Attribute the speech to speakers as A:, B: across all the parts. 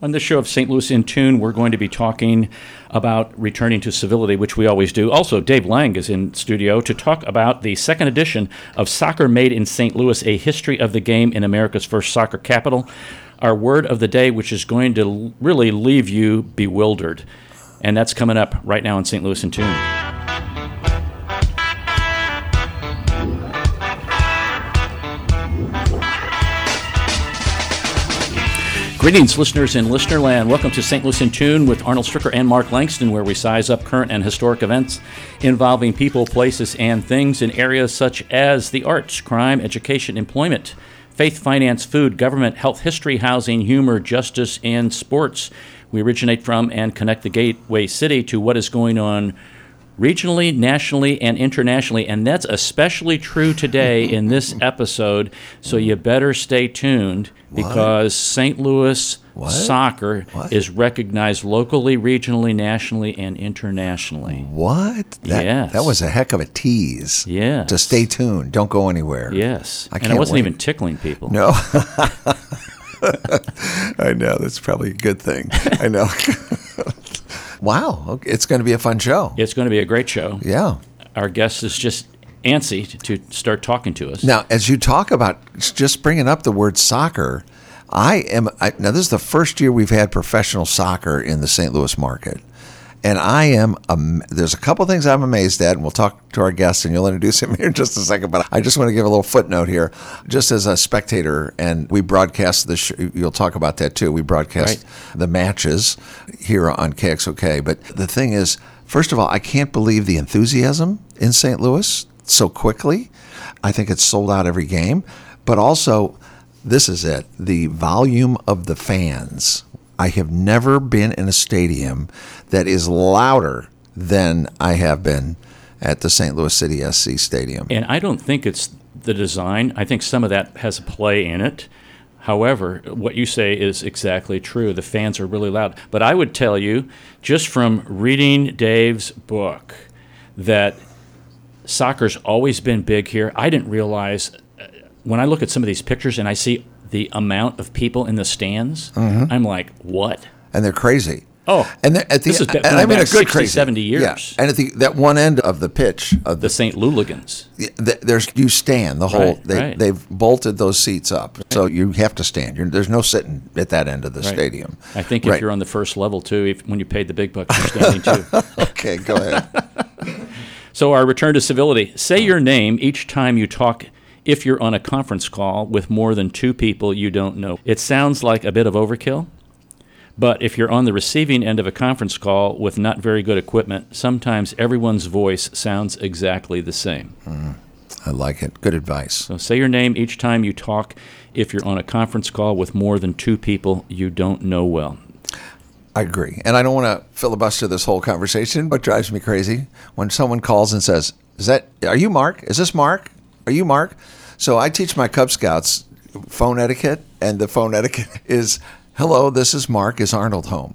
A: On this show of St. Louis in Tune, we're going to be talking about returning to civility, which we always do. Also, Dave Lange is in studio to talk about the second edition of Soccer Made in St. Louis, a history of the game in America's first soccer capital. Our word of the day, which is going to really leave you bewildered. And that's coming up right now in St. Louis in Tune. Greetings, listeners in Listenerland. Welcome to St. Louis in Tune with Arnold Stricker and Mark Langston, where we size up current and historic events involving people, places, and things in areas such as the arts, crime, education, employment, faith, finance, food, government, health, history, housing, humor, justice, and sports. We originate from and connect the gateway city to what is going on regionally, nationally, and internationally. And that's especially true today in this episode. So you better stay tuned because St. Louis
B: What?
A: soccer
B: What?
A: is recognized locally, regionally, nationally, and internationally.
B: What? That,
A: Yes.
B: That was a heck of a tease.
A: Yes.
B: To stay tuned. Don't go anywhere.
A: Yes.
B: I
A: and I wasn't
B: wait.
A: even tickling people.
B: No. I know. That's probably a good thing. I know. wow. It's going to be a fun show.
A: It's going to be a great show.
B: Yeah.
A: Our guest is just antsy to, start talking to us.
B: Now, as you talk about just bringing up the word soccer, I am I, now. This is the first year we've had professional soccer in the St. Louis market, and I am. am there's a couple things I'm amazed at, and we'll talk to our guest, and you'll introduce him here in just a second. But I just want to give a little footnote here, just as a spectator, and we broadcast the. Sh- you'll talk about that too. We broadcast the matches here on KXOK. But the thing is, first of all, I can't believe the enthusiasm in St. Louis so quickly. I think it's sold out every game. But also, this is it the volume of the fans. I have never been in a stadium that is louder than I have been at the St. Louis City SC Stadium.
A: And I don't think it's the design. I think some of that has a play in it. However, what you say is exactly true. The fans are really loud. But I would tell you, just from reading Dave's book, that soccer's always been big here. I didn't realize uh, when I look at some of these pictures and I see the amount of people in the stands, I'm like, what?
B: And they're crazy.
A: Oh,
B: and at the
A: this is
B: and I mean a good
A: 60,
B: crazy
A: 70 years.
B: Yeah. And at the that one end of the pitch of
A: The St. Louligans.
B: th- there's you stand the whole
A: Right,
B: they
A: right.
B: they've bolted those seats up so you have to stand You're, there's no sitting at that end of the
A: Right.
B: stadium
A: I think if
B: Right.
A: you're on the first level too, if, when you paid the big bucks, you're standing too.
B: okay go ahead
A: So, our return to civility. Say uh-huh. your name each time you talk if you're on a conference call with more than two people you don't know. It sounds like a bit of overkill, but if you're on the receiving end of a conference call with not very good equipment, sometimes everyone's voice sounds exactly the same. Mm-hmm.
B: I like it good advice
A: So, say your name each time you talk if you're on a conference call with more than two people you don't know well.
B: I agree. And I don't want to filibuster this whole conversation but drives me crazy when someone calls and says is that are you Mark? Is this Mark? Are you Mark? So I teach my Cub Scouts phone etiquette and the phone etiquette is hello this is Mark is Arnold home?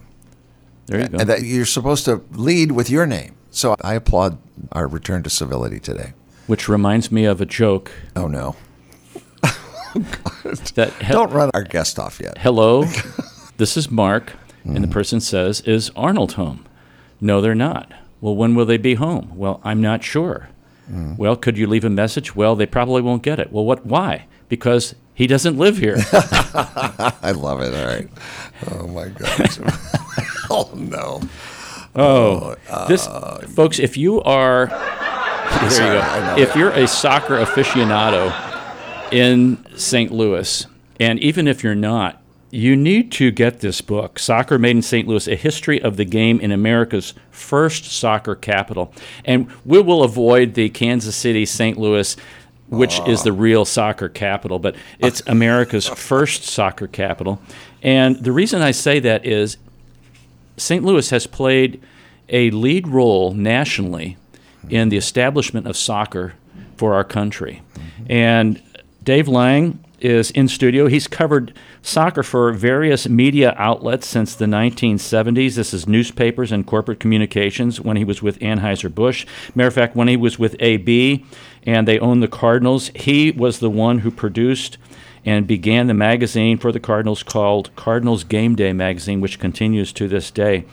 A: There you go.
B: and that you're supposed to lead with your name. So I applaud our return to civility today.
A: Which reminds me of a joke.
B: Oh no.
A: That he-
B: Don't run our guest off yet.
A: hello, this is Mark, and the mm-hmm. person says, is Arnold home? No, they're not. Well, when will they be home? Well, I'm not sure. Mm. Well, could you leave a message? Well, they probably won't get it. Well, what? Why? Because he doesn't live here.
B: I love it. All right. Oh my gosh. oh no.
A: Oh, oh this, uh, folks, if you are, there
B: Sorry,
A: you go. If you're a soccer aficionado in St. Louis, and even if you're not, you need to get this book, Soccer Made in St. Louis: A History of the Game in America's First Soccer Capital. And we will avoid the Kansas City, St. Louis. Which is the real soccer capital, but it's America's first soccer capital. And the reason I say that is St. Louis has played a lead role nationally in the establishment of soccer for our country. And Dave Lange is in studio. He's covered soccer for various media outlets since the 1970s. This is newspapers and corporate communications when he was with Anheuser-Busch. Matter of fact, when he was with AB and they owned the Cardinals, he was the one who produced and began the magazine for the Cardinals called Cardinals Game Day Magazine, which continues to this day.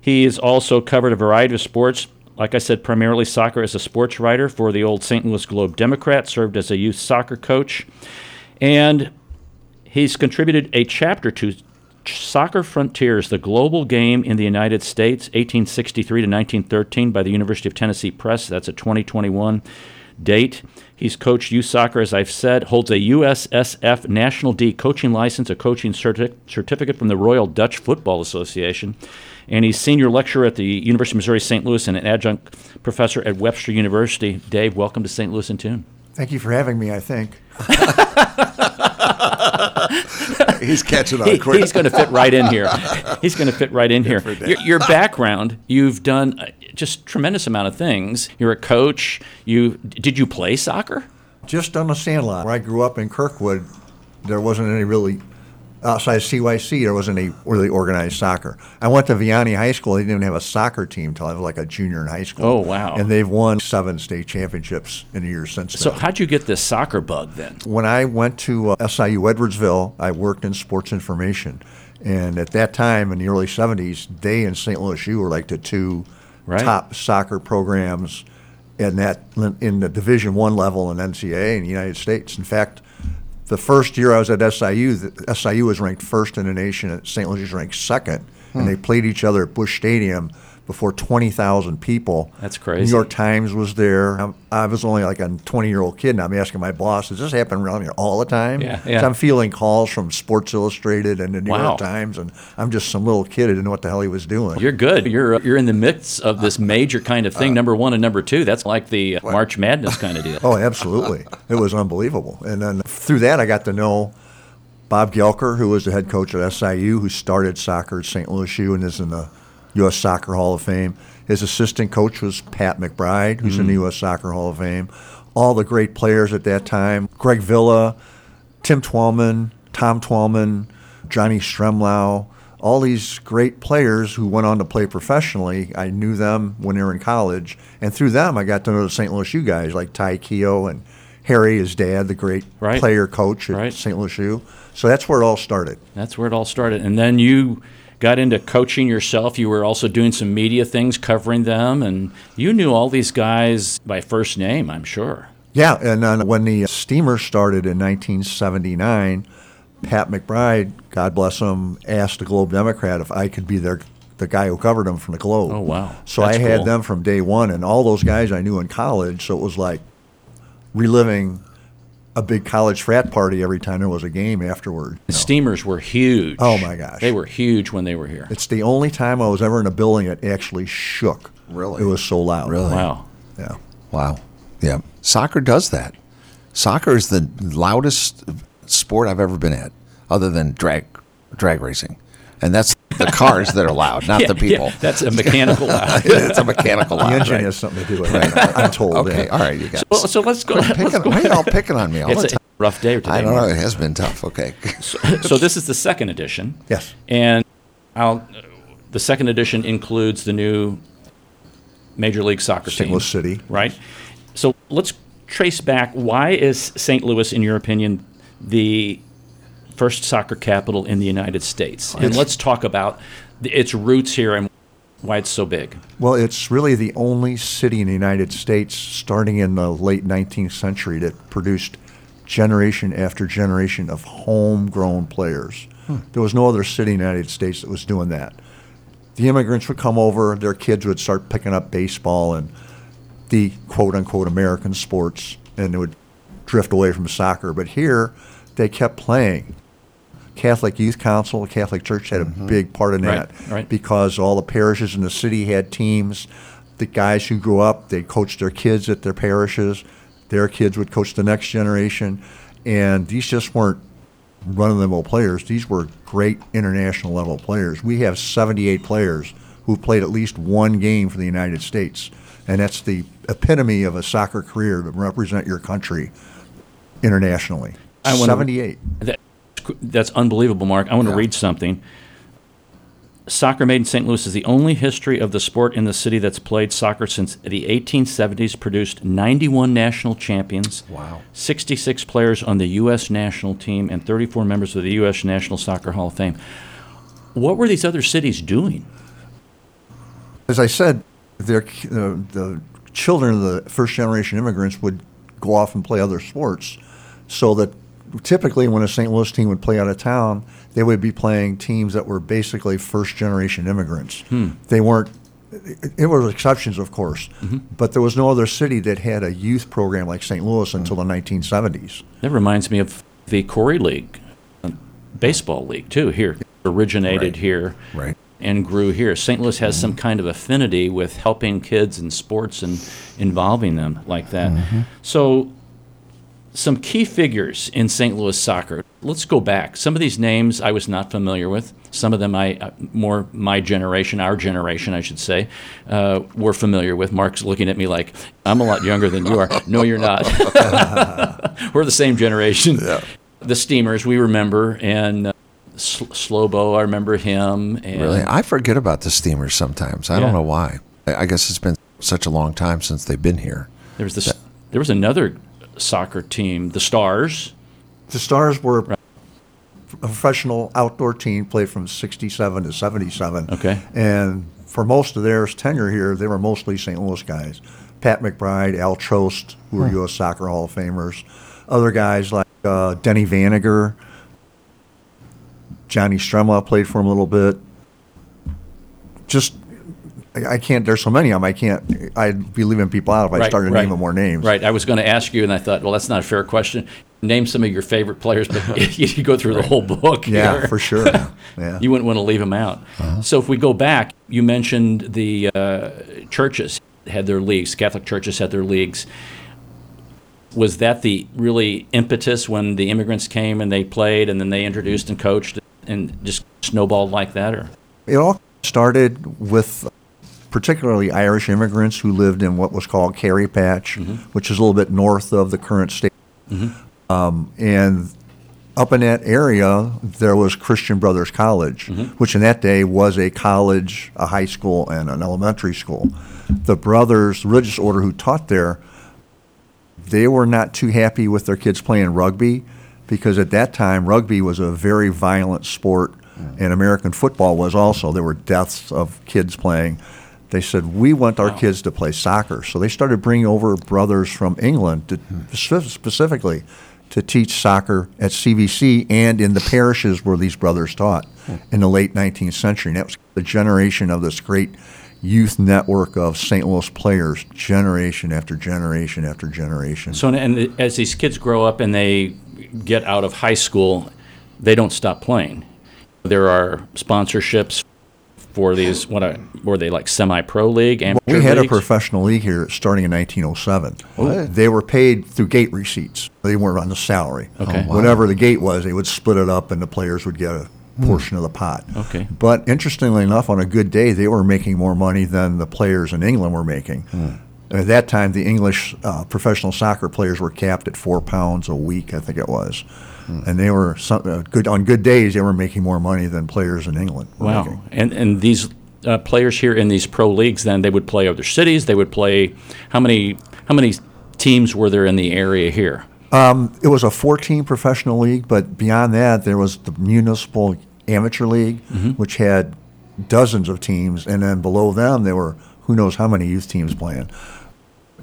A: He has also covered a variety of sports. Like I said, primarily soccer as a sports writer for the old St. Louis Globe Democrat, served as a youth soccer coach, and he's contributed a chapter to Soccer Frontiers, the global game in the United States, 1863 to 1913, by the University of Tennessee Press. That's a 2021 date. He's coached youth soccer, as I've said, holds a USSF National D coaching license, a coaching certi- certificate from the Royal Dutch Football Association, and he's senior lecturer at the University of Missouri St. Louis and an adjunct professor at Webster University. Dave, welcome to St. Louis in Tune.
C: Thank you for having me, I think.
B: He's catching on
A: He-
B: quick.
A: he's going to fit right in here. He's going to fit right in here. Your, your background, you've done uh, just tremendous amount of things. You're a coach. You did you play soccer?
C: Just on the Sandlot, where I grew up in Kirkwood, there wasn't any really, outside CYC, there wasn't any really organized soccer. I went to Vianney High School. They didn't even have a soccer team until I was like a junior in high school.
A: Oh, wow.
C: And they've won seven state championships in the years since then.
A: So
C: then.
A: how'd you get this soccer bug then?
C: when I went to uh, SIU Edwardsville, I worked in sports information. And at that time, in the early 70s, they and St. Louis U were like the two
A: Right.
C: top soccer programs in that in the Division One level in NCAA in the United States. In fact, the first year I was at SIU, the, SIU was ranked first in the nation. and St. Louis was ranked second, and hmm. they played each other at Busch Stadium before 20,000 people.
A: That's crazy.
C: New York Times was there. I'm, I was only like a 20 year old kid, and I'm asking my boss, "Does this happen around here all the time?"
A: Yeah,
C: So
A: yeah.
C: I'm feeling calls from Sports Illustrated and the New
A: Wow.
C: York Times, and I'm just some little kid who didn't know what the hell he was doing.
A: You're good. You're you're in the midst of this major kind of thing. number one and number two. That's like the uh, March Madness kind of deal.
C: Oh, absolutely. it was unbelievable. And then through that, I got to know Bob Guelker, who was the head coach at SIU, who started soccer at St. Louis U and is in the U.S. Soccer Hall of Fame. His assistant coach was Pat McBride, who's in the mm. U.S. Soccer Hall of Fame. All the great players at that time Greg Villa, Tim Twellman, Tom Twellman, Johnny Stremlau, all these great players who went on to play professionally. I knew them when they were in college, and through them, I got to know the St. Louis U guys like Ty Keough and Harry, his dad, the great
A: Right.
C: player coach at
A: Right.
C: St. Louis U. So that's where it all started.
A: That's where it all started. And then you got into coaching yourself. You were also doing some media things, covering them, and you knew all these guys by first name. I'm sure.
C: Yeah, and then when the steamer started in 1979, Pat McBride, God bless him, asked the Globe Democrat if I could be their the guy who covered them from the Globe.
A: Oh, wow.
C: So
A: That's
C: I had
A: cool.
C: them from day one, and all those guys I knew in college. So it was like reliving a big college frat party every time there was a game afterward.
A: The Steamers were huge.
C: Oh, my gosh.
A: They were huge when they were here.
C: It's the only time I was ever in a building that actually shook.
B: Really?
C: It was so loud.
B: Really?
A: Wow.
C: Yeah.
B: Wow. Yeah. Soccer does that. Soccer is the loudest sport I've ever been at, other than drag drag racing. And that's the cars that are loud, not
A: Yeah,
B: the people.
A: yeah, that's a mechanical loud.
B: it's a mechanical
C: The
B: loud.
C: engine
B: right?
C: has something to do with it. Right. I'm told.
B: Okay,
C: yeah.
B: all right, you got
A: Well, so let's go. let's
B: picking,
A: go
B: why are you all picking on me all the
A: It's a rough day today.
B: I don't know. It has been tough. Okay.
A: So this is the second edition.
C: Yes.
A: And I'll, the second edition includes the new Major League Soccer
C: St.
A: team.
C: Louis City.
A: Right. So let's trace back. Why is St. Louis, in your opinion, the first soccer capital in the United States? And let's talk about the, its roots here and why it's so big.
C: Well, it's really the only city in the United States, starting in the late 19th century, that produced generation after generation of homegrown players. Hmm. There was no other city in the United States that was doing that. The immigrants would come over, their kids would start picking up baseball and the quote unquote American sports, and they would drift away from soccer. But here, they kept playing. Catholic Youth Council, the Catholic Church had a mm-hmm. big part in that
A: right.
C: because all the parishes in the city had teams. The guys who grew up, they coached their kids at their parishes. Their kids would coach the next generation. And these just weren't run of the mill players. These were great international level players. We have 78 players who played at least one game for the United States. And that's the epitome of a soccer career to represent your country internationally.
A: I wanna-
C: 78.
A: That, that's unbelievable, Mark. I want to
B: Yeah.
A: read something. Soccer Made in St. Louis is the only history of the sport in the city that's played soccer since the 1870s, produced 91 national champions,
B: Wow.
A: 66 players on the U.S. national team, and 34 members of the U.S. National Soccer Hall of Fame. What were these other cities doing?
C: As I said, their, uh, the children of the first generation immigrants would go off and play other sports. So that typically when a St. Louis team would play out of town, they would be playing teams that were basically first generation immigrants. Hmm. They weren't, it, it were exceptions, of course, mm-hmm. but there was no other city that had a youth program like St. Louis hmm. until the 1970s.
A: That reminds me of the Khoury League, uh, baseball league, too, here. Originated
B: Right.
A: here.
B: Right.
A: and grew here. St. Louis has some mm-hmm. kind of affinity with helping kids in sports and involving them like that. Mm-hmm. So, some key figures in St. Louis soccer. Let's go back. Some of these names I was not familiar with. Some of them I uh, more my generation, our generation, I should say, uh, were familiar with. Mark's looking at me like I'm a lot younger than you are. No, you're not. we're the same generation. The Steamers we remember, and uh, Sl- Slobo I remember him. And
B: Really? I forget about the steamers sometimes. I
A: Yeah.
B: don't know why. I I guess it's been such a long time since they've been here.
A: There was this. There was another soccer team, the Stars.
C: The Stars were a professional outdoor team, played from 67 to 77.
A: Okay.
C: And for most of their tenure here, they were mostly St. Louis guys. Pat McBride, Al Trost, who were U.S. Soccer Hall of Famers. Other guys like uh, Denny Vaninger, Johnny Stremlau played for him a little bit. Just, I, can't, there's so many of them, I can't, I'd be leaving people out if I started naming more names.
A: Right. I was going to ask you, and I thought, well, that's not a fair question. Name some of your favorite players, but you go through the whole book.
C: Yeah,
A: here.
C: for sure. Yeah.
A: You wouldn't want to leave them out. So if we go back, you mentioned the uh, churches had their leagues. Catholic churches had their leagues. Was that the really impetus when the immigrants came and they played, and then they introduced and coached, and just snowballed like that, or?
C: It all started with particularly Irish immigrants who lived in what was called Kerry Patch, mm-hmm. which is a little bit north of the current state. Mm-hmm. Um, and up in that area, there was Christian Brothers College, mm-hmm. which in that day was a college, a high school, and an elementary school. The brothers, the religious order who taught there, they were not too happy with their kids playing rugby because at that time rugby was a very violent sport mm. and American football was also. There were deaths of kids playing. They said, We want our kids to play soccer. So they started bringing over brothers from England to, hmm. spe- specifically to teach soccer at CBC and in the parishes where these brothers taught hmm. in the late 19th century. And that was the generation of this great youth network of St. Louis players, generation after generation after generation.
A: So, and as these kids grow up and they get out of high school, they don't stop playing. There are sponsorships for these. What are, were they like? Semi-pro league, amateur
C: we had a professional league here starting in 1907. They were paid through gate receipts. They weren't on the salary.
A: Okay. Oh, wow.
C: Whatever the gate was, they would split it up and the players would get a portion of the pot.
A: Okay.
C: But interestingly enough, on a good day, they were making more money than the players in England were making. At that time, the English uh, professional soccer players were capped at four pounds a week, I think it was. And they were some, uh, good on good days. They were making more money than players in England. Were
A: Wow.
C: making.
A: And and these uh, players here in these pro leagues, then they would play other cities. They would play. How many how many teams were there in the area here?
C: It was a 14 professional league, but beyond that, there was the municipal amateur league, which had dozens of teams, and then below them, there were who knows how many youth teams playing.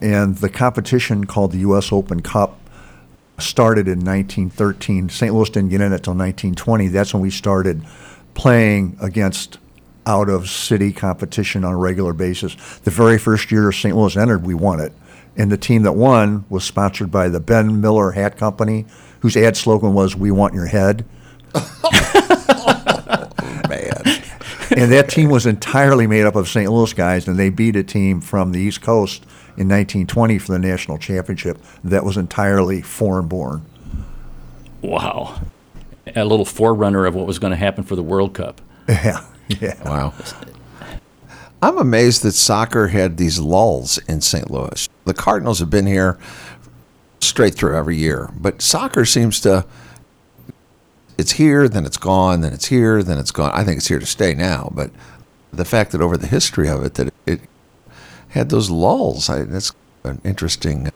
C: And the competition called the U.S. Open Cup started in 1913. St. Louis didn't get in it until 1920. That's when we started playing against out of city competition on a regular basis. The very first year St. Louis entered, we won it. And the team that won was sponsored by the Ben Miller Hat Company, whose ad slogan was "We want your head."
B: Man.
C: and that team was entirely made up of St. Louis guys, and they beat a team from the East Coast in 1920 for the national championship that was entirely foreign-born.
A: Wow, a little forerunner of what was going to happen for the World Cup.
C: Yeah, yeah.
B: Wow. I'm amazed that soccer had these lulls in St. Louis. The Cardinals have been here straight through every year, but soccer seems to it's here, then it's gone, then it's here, then it's gone. I think it's here to stay now. But the fact that over the history of it, that it, it had those lulls, I, that's an interesting,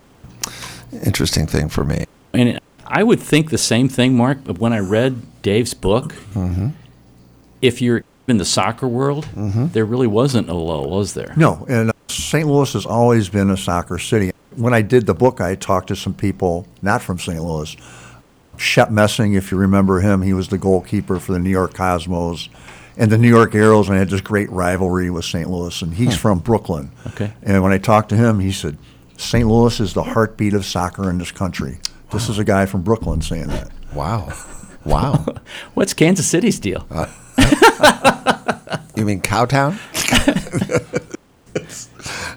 B: interesting thing for me.
A: And I would think the same thing, Mark. But when I read Dave's book, if you're in the soccer world, there really wasn't a lull, was there?
C: No, and uh, St. Louis has always been a soccer city. When I did the book, I talked to some people not from St. Louis. Shep Messing, if you remember him, he was the goalkeeper for the New York Cosmos and the New York Arrows, and I had this great rivalry with St. Louis. And he's from Brooklyn.
A: Okay.
C: And when I talked to him, he said, "St. Louis is the heartbeat of soccer in this country." This is a guy from Brooklyn saying that.
B: Wow, wow.
A: What's Kansas City's deal?
B: you mean Cowtown?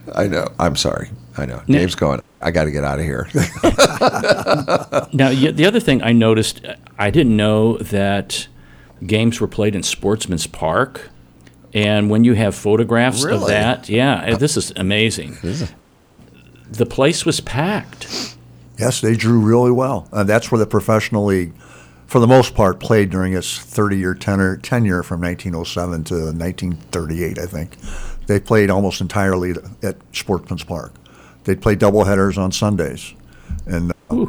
B: I know. I'm sorry. I know. Dave's going. I got to get out of here.
A: Now, the other thing I noticed, uh, I didn't know that games were played in Sportsman's Park. And when you have photographs of that, yeah, uh, this is amazing. The place was packed.
C: Yes, they drew really well. And that's where the professional league, for the most part, played during its 30-year tenure, tenure from 1907 to 1938, I think. They played almost entirely at Sportsman's Park. They played doubleheaders on Sundays. And uh,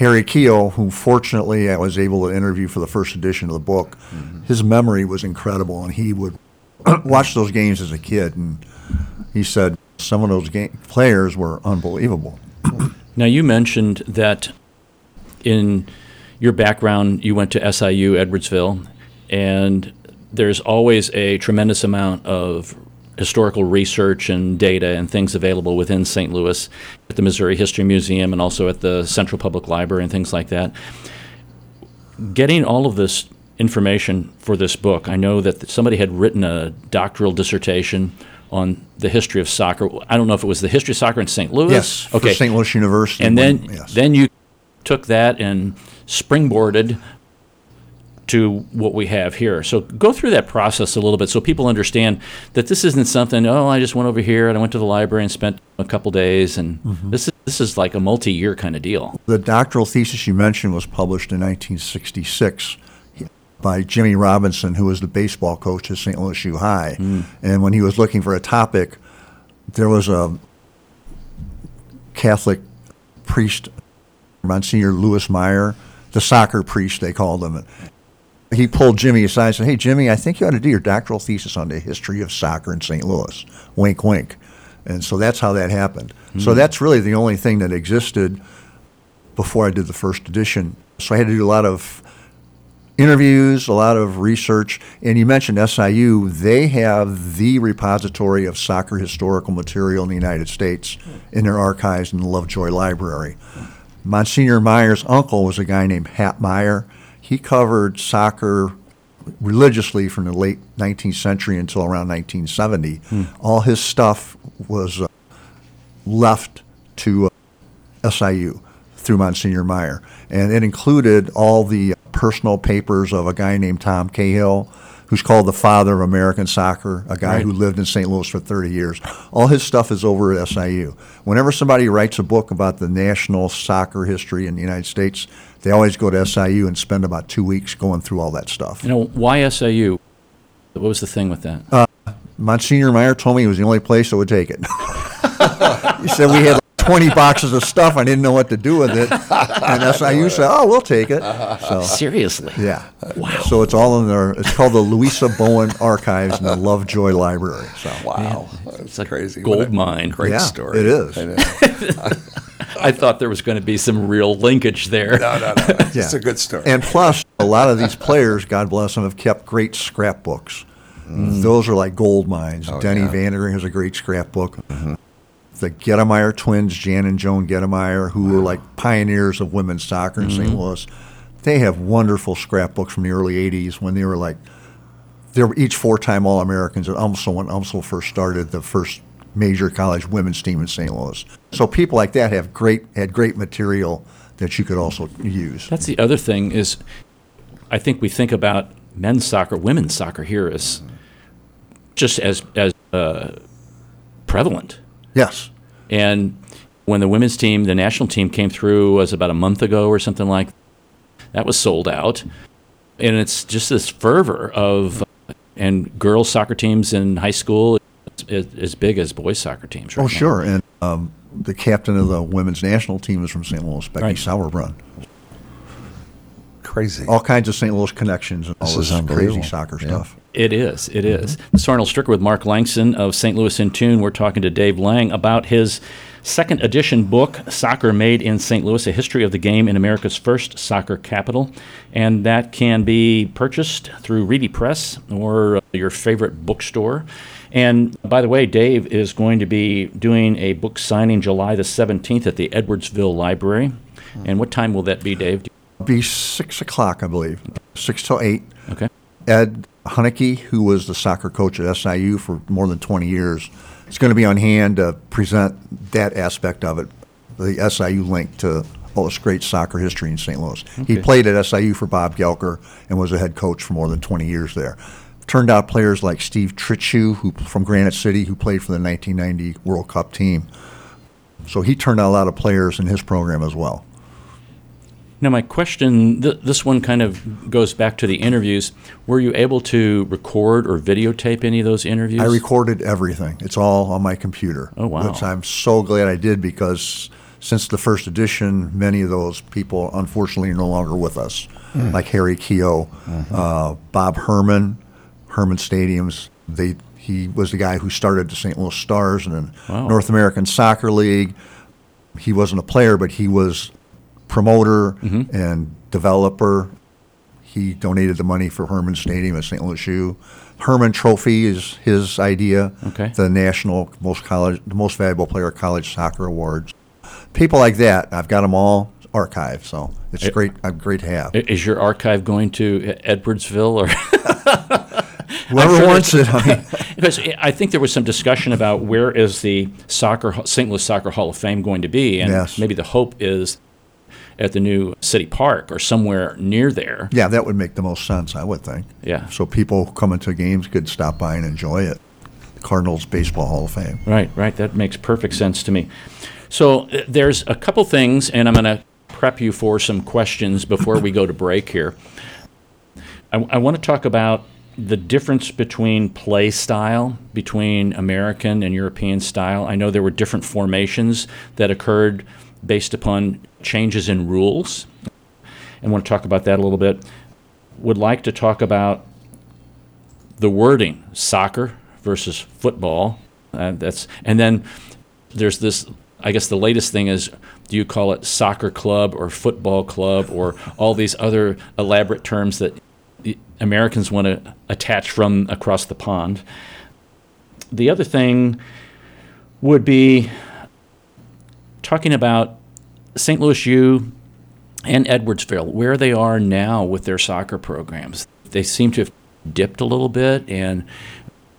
C: Harry Keough, who fortunately I was able to interview for the first edition of the book, mm-hmm. his memory was incredible, and he would watch those games as a kid, and he said some of those game players were unbelievable.
A: Now, you mentioned that in your background, you went to SIU Edwardsville, and there's always a tremendous amount of historical research and data and things available within St. Louis at the Missouri History Museum and also at the Central Public Library and things like that. Getting all of this information for this book, I know that somebody had written a doctoral dissertation on the history of soccer. I don't know if it was the history of soccer in St. Louis.
C: Yes, for St. Louis University.
A: And then,
C: yes.
A: then you took that and springboarded to what we have here. So go through that process a little bit so people understand that this isn't something, oh, I just went over here and I went to the library and spent a couple days and
C: Mm-hmm.
A: this is this is like a multi-year kind of deal.
C: the doctoral thesis you mentioned was published in 1966 by Jimmy Robinson, who was the baseball coach at St. Louis U High. And when he was looking for a topic, there was a Catholic priest, Monsignor Louis Meyer, the soccer priest, they called him. He pulled Jimmy aside and said, Hey, Jimmy, I think you ought to do your doctoral thesis on the history of soccer in St. Louis. Wink, wink. And so that's how that happened. So hmm. that's really the only thing that existed before I did the first edition. So I had to do a lot of interviews, a lot of research. And you mentioned SIU, they have the repository of soccer historical material in the United States hmm. in their archives in the Lovejoy Library. Monsignor Meyer's uncle was a guy named Hap Meyer. He covered soccer religiously from the late 19th century until around 1970. All his stuff was uh, left to uh, SIU through Monsignor Meyer. And it included all the personal papers of a guy named Tom Cahill, who's called the father of American soccer, a guy
A: Right.
C: who lived in St. Louis for 30 years. All his stuff is over at SIU. Whenever somebody writes a book about the national soccer history in the United States, they always go to SIU and spend about two weeks going through all that stuff.
A: You know, why SIU? What was the thing with that?
C: Uh, Monsignor Meyer told me it was the only place that would take it. he said we had like 20 boxes of stuff. I didn't know what to do with it. And SIU said, oh, we'll take it. So,
A: Seriously.
C: yeah. Wow. So it's all in there. It's called the Louisa Bowen Archives in the Lovejoy Library. So,
B: Wow, that's
A: a
B: crazy.
A: gold mine.
B: Great
C: Yeah,
B: story.
C: it is.
B: I
A: thought there was going to be some real linkage there.
B: No, no, no. It's a good story.
C: And plus, a lot of these players, God bless them, have kept great scrapbooks. Mm-hmm. Those are like gold mines. Oh, Denny
B: yeah.
C: Vaninger has a great scrapbook. Mm-hmm. The Gettemeyer twins, Jan and Joan Gettemeyer, who were like pioneers of women's soccer in St. Mm-hmm. Louis, they have wonderful scrapbooks from the early 80s when they were like, they were each four time All Americans at UMSL when UMSL first started the first major college women's team in St. Louis. So people like that have great had great material that you could also use.
A: That's the other thing is, I think we think about men's soccer, women's soccer here as just as as uh, prevalent.
C: Yes.
A: And when the women's team, the national team, came through was about a month ago or something like that was sold out. and it's just this fervor of and girls soccer teams in high school is as big as boys soccer teams. Right
C: Oh,
A: now.
C: sure. And um, the captain of the women's national team is from St. Louis, Becky
A: Right.
C: Sauerbrunn.
B: Crazy.
C: All kinds of St. Louis connections and all
B: This
C: this,
B: is unbelievable.
C: crazy soccer
B: Yeah.
C: stuff.
A: It is. It is. This is Arnold Stricker with Mark Langston of St. Louis in Tune. We're talking to Dave Lange about his second edition book, Soccer Made in St. Louis, a history of the game in America's first soccer capital. And that can be purchased through Reedy Press or uh, your favorite bookstore. And by the way, Dave is going to be doing a book signing July the 17th at the Edwardsville Library. And what time will that be, Dave?
C: Be six o'clock, I believe, six till eight.
A: Okay.
C: Ed Huneke, who was the soccer coach at SIU for more than 20 years, is going to be on hand to present that aspect of it, the SIU link to all this great soccer history in St. Louis. He played at SIU for Bob Guelker and was a head coach for more than 20 years there. Turned out players like Steve Trittschuh, who from Granite City, who played for the 1990 World Cup team. So he turned out a lot of players in his program as well.
A: Now, my question th- this one kind of goes back to the interviews. Were you able to record or videotape any of those interviews?
C: I recorded everything. It's all on my computer.
A: Oh, wow.
C: Which I'm so glad I did because since the first edition, many of those people unfortunately are no longer with us,
A: Hmm.
C: like Harry Keough,
A: Mm-hmm.
C: uh, Bob Hermann, Hermann Stadiums. They he was the guy who started the St. Louis Stars and then
A: Wow.
C: North American Soccer League. He wasn't a player, but he was promoter
A: Mm-hmm.
C: and developer. He donated the money for Hermann Stadium at St. Louis U. Hermann Trophy is his idea.
A: Okay.
C: The national most college, the most valuable player college soccer awards. People like that, I've got them all archived, so it's
A: It-
C: great. I'm great to have.
A: Is your archive going to Edwardsville or?
C: Whoever
A: sure
C: wants it, I mean,
A: because I think there was some discussion about where is the soccer St. Louis Soccer Hall of Fame going to be, and
C: Yes.
A: maybe the hope is at the new city park or somewhere near there.
C: yeah, that would make the most sense, I would think.
A: Yeah.
C: So people coming to games could stop by and enjoy it. Cardinals Baseball Hall of Fame.
A: Right, right. That makes perfect sense to me. So uh, there's a couple things, and I'm going to prep you for some questions before we go to break here. I, I want to talk about the difference between play style between American and European style. I know there were different formations that occurred based upon changes in rules. And want to talk about that a little bit. Would like to talk about the wording soccer versus football. Uh, that's and then there's this. I guess the latest thing is, do you call it soccer club or football club or all these other elaborate terms that Americans want to attach from across the pond? The other thing would be talking about St. Louis U and Edwardsville, where they are now with their soccer programs. They seem to have dipped a little bit, and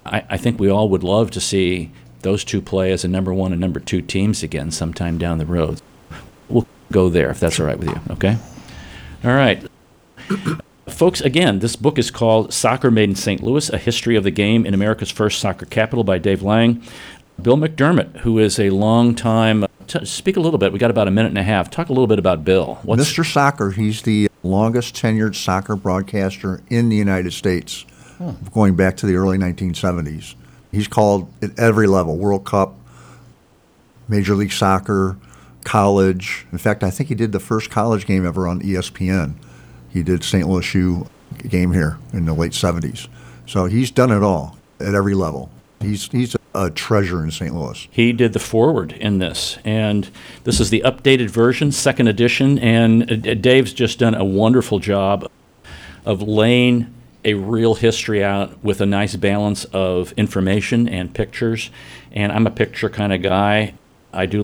A: I, I think we all would love to see those two play as a number one and number two teams again sometime down the road. We'll go there if that's all right with you, okay? All right. Folks, again, this book is called Soccer Made in St. Louis A History of the Game in America's First Soccer Capital by Dave Lange. Bill McDermott, who is a long time, t- speak a little bit. We got about a minute and a half. Talk a little bit about Bill. What's,
C: Mr. Soccer, he's the longest tenured soccer broadcaster in the United States, hmm. going back to the early 1970s. He's called at every level World Cup, Major League Soccer, college. In fact, I think he did the first college game ever on ESPN. He did St. Louis U game here in the late 70s. So he's done it all at every level. He's, he's a treasure in St. Louis.
A: He did the forward in this, and this is the updated version, second edition. And Dave's just done a wonderful job of laying a real history out with a nice balance of information and pictures. And I'm a picture kind of guy. I do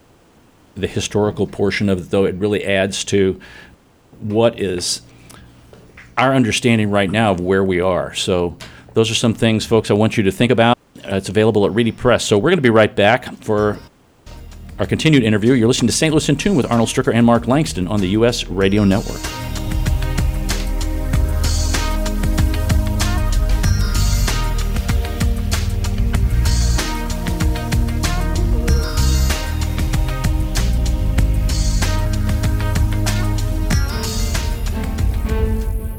A: the historical portion of it, though it really adds to what is our understanding right now of where we are. So those are some things, folks, I want you to think about. Uh, it's available at Reedy Press. So we're going to be right back for our continued interview. You're listening to St. Louis in Tune with Arnold Stricker and Mark Langston on the U.S. Radio Network.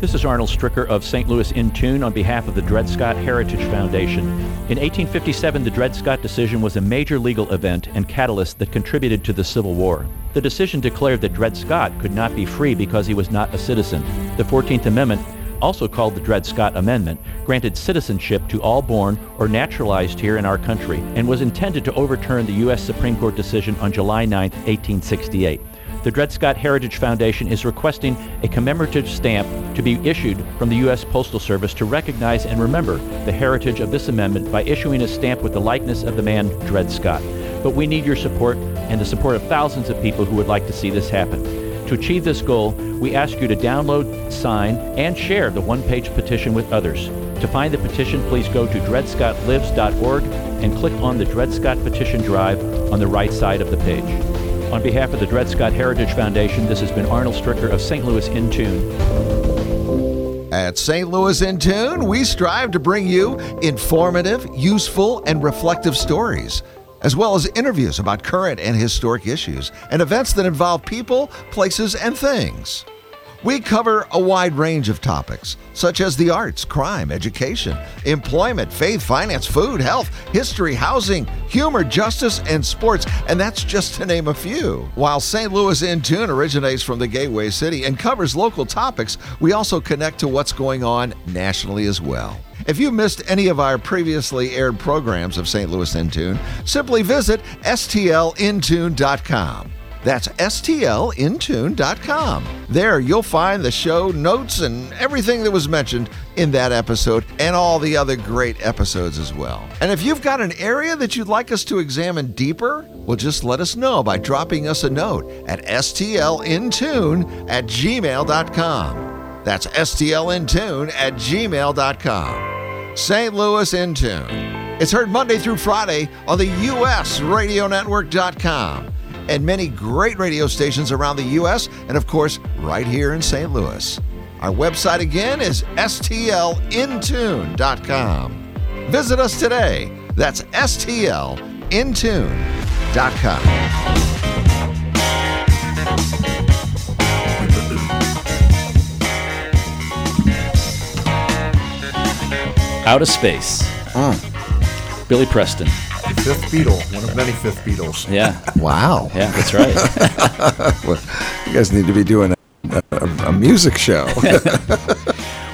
A: This is Arnold Stricker of St. Louis in Tune on behalf of the Dred Scott Heritage Foundation. In 1857, the Dred Scott decision was a major legal event and catalyst that contributed to the Civil War. The decision declared that Dred Scott could not be free because he was not a citizen. The 14th Amendment also called the Dred Scott Amendment, granted citizenship to all born or naturalized here in our country and was intended to overturn the U.S. Supreme Court decision on July 9, 1868 the Dred Scott Heritage Foundation is requesting a commemorative stamp to be issued from the U.S. Postal Service to recognize and remember the heritage of this amendment by issuing a stamp with the likeness of the man Dred Scott. But we need your support and the support of thousands of people who would like to see this happen. To achieve this goal, we ask you to download, sign, and share the one page petition with others. To find the petition, please go to dredscottlives.org and click on the Dred Scott Petition Drive on the right side of the page. On behalf of the Dred Scott Heritage Foundation, this has been Arnold Stricker of St. Louis in Tune.
B: At St. Louis in Tune, we strive to bring you informative, useful, and reflective stories, as well as interviews about current and historic issues and events that involve people, places, and things. We cover a wide range of topics, such as the arts, crime, education, employment, faith, finance, food, health, history, housing, humor, justice, and sports, and that's just to name a few. While St. Louis in Tune originates from the Gateway City and covers local topics, we also connect to what's going on nationally as well. If you missed any of our previously aired programs of St. Louis in Tune, simply visit stlintune.com. That's stlintune.com. There you'll find the show notes and everything that was mentioned in that episode and all the other great episodes as well. And if you've got an area that you'd like us to examine deeper, well, just let us know by dropping us a note at stlintune at gmail.com. That's stlintune at gmail.com. St. Louis in Tune. It's heard Monday through Friday on the USRadioNetwork.com and many great radio stations around the U.S. and, of course, right here in St. Louis. Our website again is stlintune.com. Visit us today. That's stlintune.com.
A: Out of Space. Mm. Billy Preston.
C: Fifth Beatle, one of many fifth Beatles.
A: Yeah.
B: Wow.
A: Yeah, that's right.
B: Well, you guys need to be doing a, a, a music show.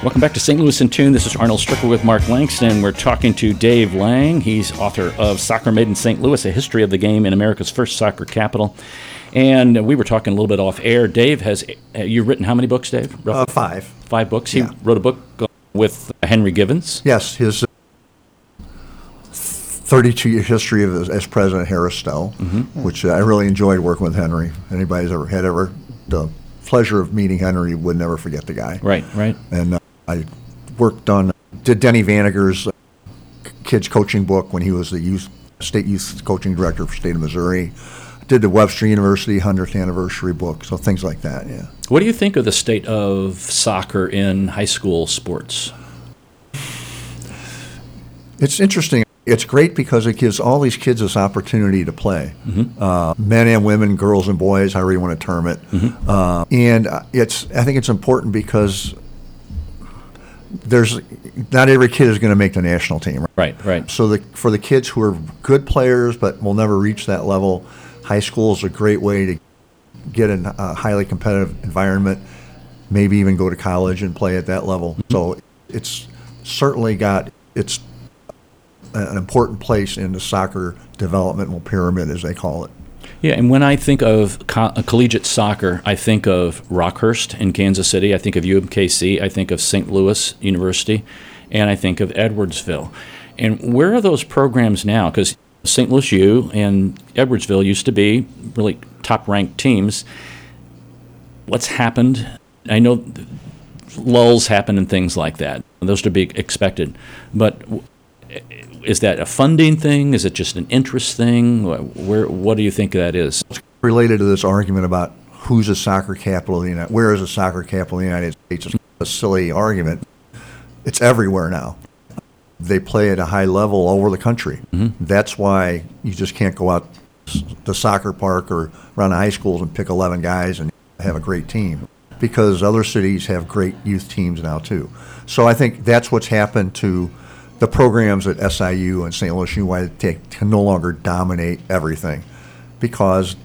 A: Welcome back to St. Louis in Tune. This is Arnold Stricker with Mark Langston. We're talking to Dave Lange. He's author of Soccer Made in St. Louis, a history of the game in America's first soccer capital. And we were talking a little bit off air. Dave has, uh, you've written how many books, Dave?
C: Uh, five.
A: five books. He
C: yeah.
A: wrote a book uh, with Henry Givens.
C: Yes, his uh, 32 year history of as, as President Harris Stowe, which uh, I really enjoyed working with Henry. Anybody's ever had ever the pleasure of meeting Henry would never forget the guy.
A: Right, right.
C: And uh, I worked on, did Denny Vaninger's uh, kids coaching book when he was the youth, state youth coaching director for state of Missouri. Did the Webster University 100th anniversary book, so things like that, yeah.
A: What do you think of the state of soccer in high school sports?
C: It's interesting. It's great because it gives all these kids this opportunity to play, uh, men and women, girls and boys, however you want to term it. Uh, and uh, it's I think it's important because there's not every kid is going to make the national team. Right?
A: Right, right.
C: So the, for the kids who are good players but will never reach that level, high school is a great way to get in a highly competitive environment, maybe even go to college and play at that level. So it's certainly got its an important place in the soccer developmental pyramid, as they call it.
A: Yeah, and when I think of co- uh, collegiate soccer, I think of Rockhurst in Kansas City. I think of UMKC. I think of St. Louis University, and I think of Edwardsville. And where are those programs now? Because St. Louis U and Edwardsville used to be really top-ranked teams. What's happened? I know lulls happen and things like that. Those to be expected, but is that a funding thing? Is it just an interest thing? Where? What do you think that is?
C: Related to this argument about who's a soccer capital of the United, where is a soccer capital of the United States? It's a silly argument. It's everywhere now. They play at a high level all over the country. Mm-hmm. That's why you just can't go out to the soccer park or around the high schools and pick 11 guys and have a great team. because other cities have great youth teams now too. So I think that's what's happened to the programs at SIU and St. Louis U. They can no longer dominate everything, because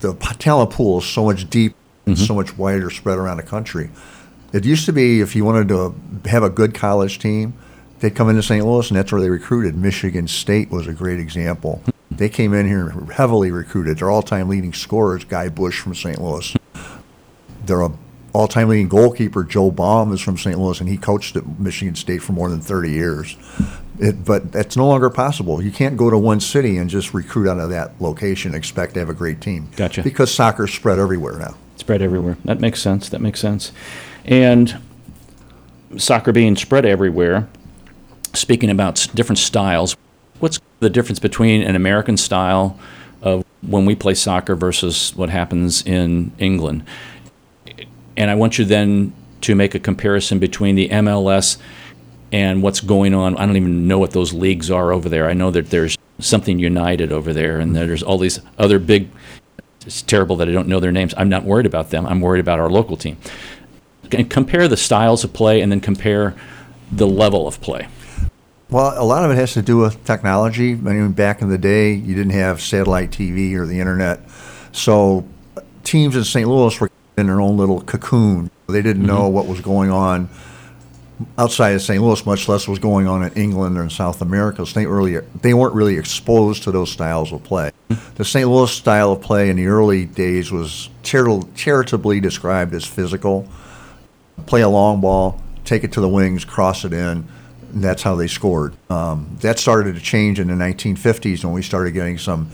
C: the talent pool is so much deep, and so much wider spread around the country. It used to be if you wanted to have a good college team, they'd come into St. Louis, and that's where they recruited. Michigan State was a great example. Mm-hmm. They came in here heavily recruited. Their all-time leading scorer is Guy Bush from St. Louis. Their uh, all-time leading goalkeeper Joe Baum is from St. Louis, and he coached at Michigan State for more than 30 years. It, but that's no longer possible. You can't go to one city and just recruit out of that location and expect to have a great team.
A: Gotcha.
C: Because soccer's spread everywhere now.
A: spread everywhere. That makes sense. That makes sense. And soccer being spread everywhere, speaking about different styles, what's the difference between an American style of when we play soccer versus what happens in England? And I want you then to make a comparison between the MLS and what's going on. I don't even know what those leagues are over there. I know that there's something United over there, and there's all these other big. It's terrible that I don't know their names. I'm not worried about them. I'm worried about our local team. And compare the styles of play, and then compare the level of play.
C: Well, a lot of it has to do with technology. I mean, back in the day, you didn't have satellite TV or the internet. So teams in St. Louis were in their own little cocoon. They didn't know what was going on outside of St. Louis, much less what was going on in England or in South America. So they, really, they weren't really exposed to those styles of play. The St. Louis style of play in the early days was chari- charitably described as physical play a long ball, take it to the wings, cross it in. And that's how they scored. Um, that started to change in the 1950s when we started getting some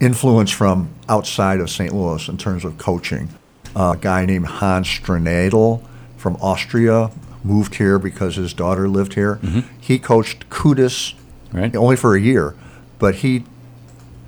C: influence from outside of St. Louis in terms of coaching. A guy named Hans Stranadel from Austria moved here because his daughter lived here. Mm-hmm. He coached Kutis
A: Right.
C: only for a year, but he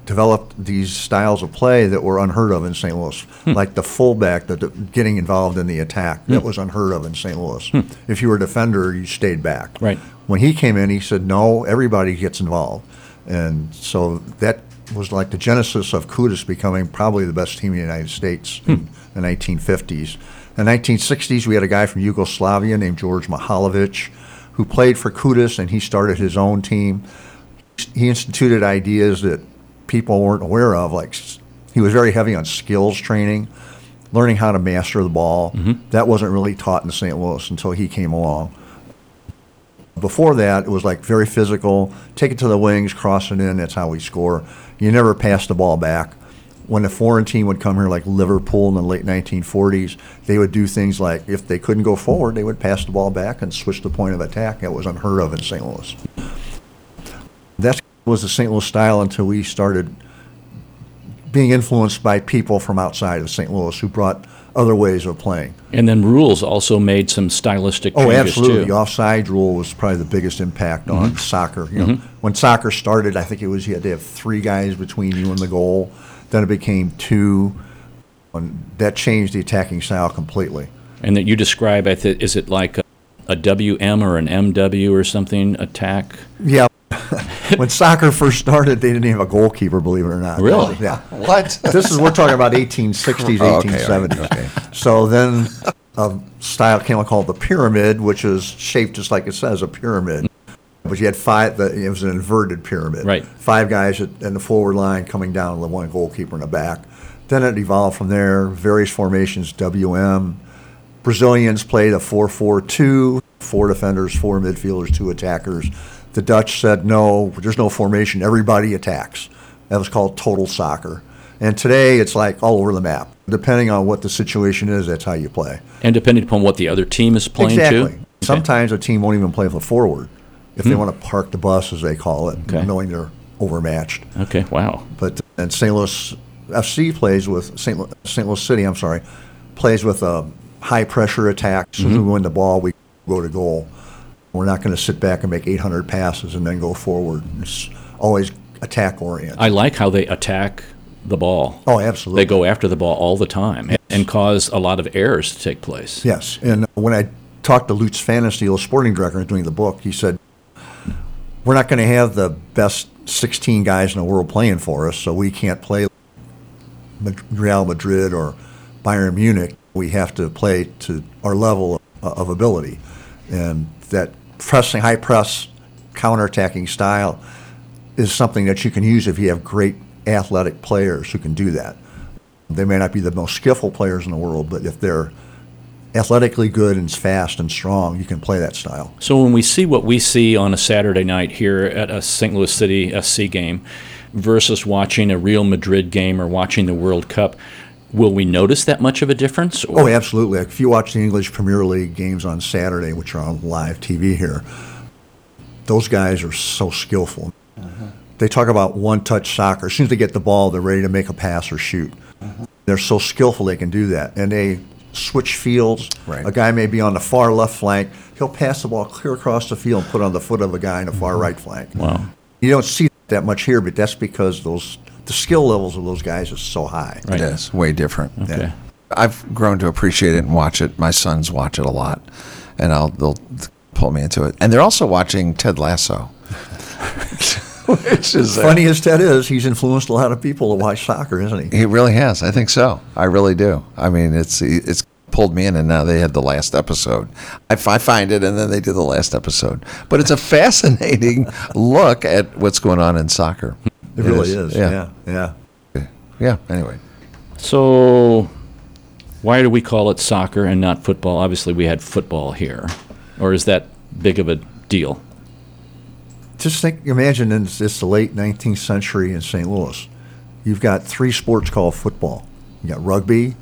C: developed these styles of play that were unheard of in St. Louis, hmm. like the fullback that the, getting involved in the attack. That hmm. was unheard of in St. Louis. Hmm. If you were a defender, you stayed back.
A: Right.
C: When he came in, he said, "No, everybody gets involved," and so that was like the genesis of Kutis becoming probably the best team in the United States in the 1950s. In the 1960s, we had a guy from Yugoslavia named George Mihalovic who played for Kutis, and he started his own team he instituted ideas that people weren't aware of. Like he was very heavy on skills training, learning how to master the ball. Mm-hmm. That wasn't really taught in St. Louis until he came along. Before that, it was like very physical. Take it to the wings, cross it in. That's how we score. You never pass the ball back. When a foreign team would come here, like Liverpool in the late 1940s, they would do things like if they couldn't go forward, they would pass the ball back and switch the point of attack. That was unheard of in St. Louis. That was the St. Louis style until we started being influenced by people from outside of St. Louis who brought other ways of playing.
A: And then rules also made some stylistic
C: Oh,
A: changes
C: absolutely.
A: too.
C: The offside rule was probably the biggest impact on mm-hmm. soccer. You mm-hmm. know, when soccer started, I think it was you had to have three guys between you and the goal. Then it became two. And that changed the attacking style completely.
A: And that you describe, I thi- is it like a, a WM or an MW or something attack?
C: Yeah. when soccer first started, they didn't even have a goalkeeper, believe it or not.
A: Really?
C: Yeah.
B: What?
C: this is we're talking about 1860s,
B: Oh, okay, all right,
C: 1870s.
B: okay.
C: So then a style came called the pyramid, which is shaped just like it says, a pyramid. But you had five. The, it was an inverted pyramid.
A: Right.
C: Five guys in the forward line coming down, the one goalkeeper in the back. Then it evolved from there. Various formations, WM. Brazilians played a 4-4-2, four defenders, four midfielders, two attackers. The Dutch said, no, there's no formation. Everybody attacks. That was called total soccer. And today it's like all over the map. Depending on what the situation is, that's how you play.
A: And depending upon what the other team is playing
C: exactly.
A: too? Okay.
C: Sometimes a team won't even play with a forward if they hmm. want to park the bus, as they call it,
A: Okay.
C: knowing they're overmatched.
A: Okay, wow.
C: But and St. Louis FC plays with St. Louis, St. Louis City. I'm sorry, plays with a high pressure attack. As soon as mm-hmm. we win the ball, we go to goal. We're not going to sit back and make 800 passes and then go forward. It's always attack oriented.
A: I like how they attack the ball.
C: oh, absolutely.
A: They go after the ball all the time and cause a lot of errors to take place.
C: Yes, and when I talked to Lutz Pfannenstiel, the sporting director doing the book, he said, "We're not going to have the best 16 guys in the world playing for us, so we can't play Real Madrid or Bayern Munich, we have to play to our level of ability. And that pressing, high press, counterattacking style is something that you can use if you have great athletic players who can do that. They may not be the most skillful players in the world, but if they're athletically good and fast and strong, you can play that style.
A: So when we see what we see on a Saturday night here at a St. Louis City SC game versus watching a Real Madrid game or watching the World Cup, will we notice that much of a difference? or-
C: Oh, absolutely. If you watch the English Premier League games on Saturday, which are on live TV here, those guys are so skillful. Uh-huh. They talk about one touch soccer. As soon as they get the ball, they're ready to make a pass or shoot. Uh-huh. They're so skillful they can do that. And they switch fields.
B: Right.
C: A guy may be on the far left flank. He'll pass the ball clear across the field and put on the foot of a guy in the far mm-hmm. right flank.
A: Wow.
C: You don't see that much here, but that's because those the skill levels of those guys is so high.
A: Right.
B: It is way different.
A: Okay.
B: I've grown to appreciate it and watch it. My sons watch it a lot, and I'll they'll pull me into it. And they're also watching Ted Lasso, which is
C: Funny as Ted is, he's influenced a lot of people to watch soccer, isn't he?
B: He really has. I think so. I really do. I mean, it's it's pulled me in, and now they had the last episode. I find it, and then they do the last episode. But it's a fascinating look at what's going on in soccer.
C: It really is.
B: Yeah.
C: Yeah. yeah.
B: Yeah. Anyway,
A: So why do we call it soccer and not football? Obviously, we had football here. Or is that big of a deal?
C: Just think, imagine in it's the late 19th century in St. Louis. You've got three sports called football. You got rugby,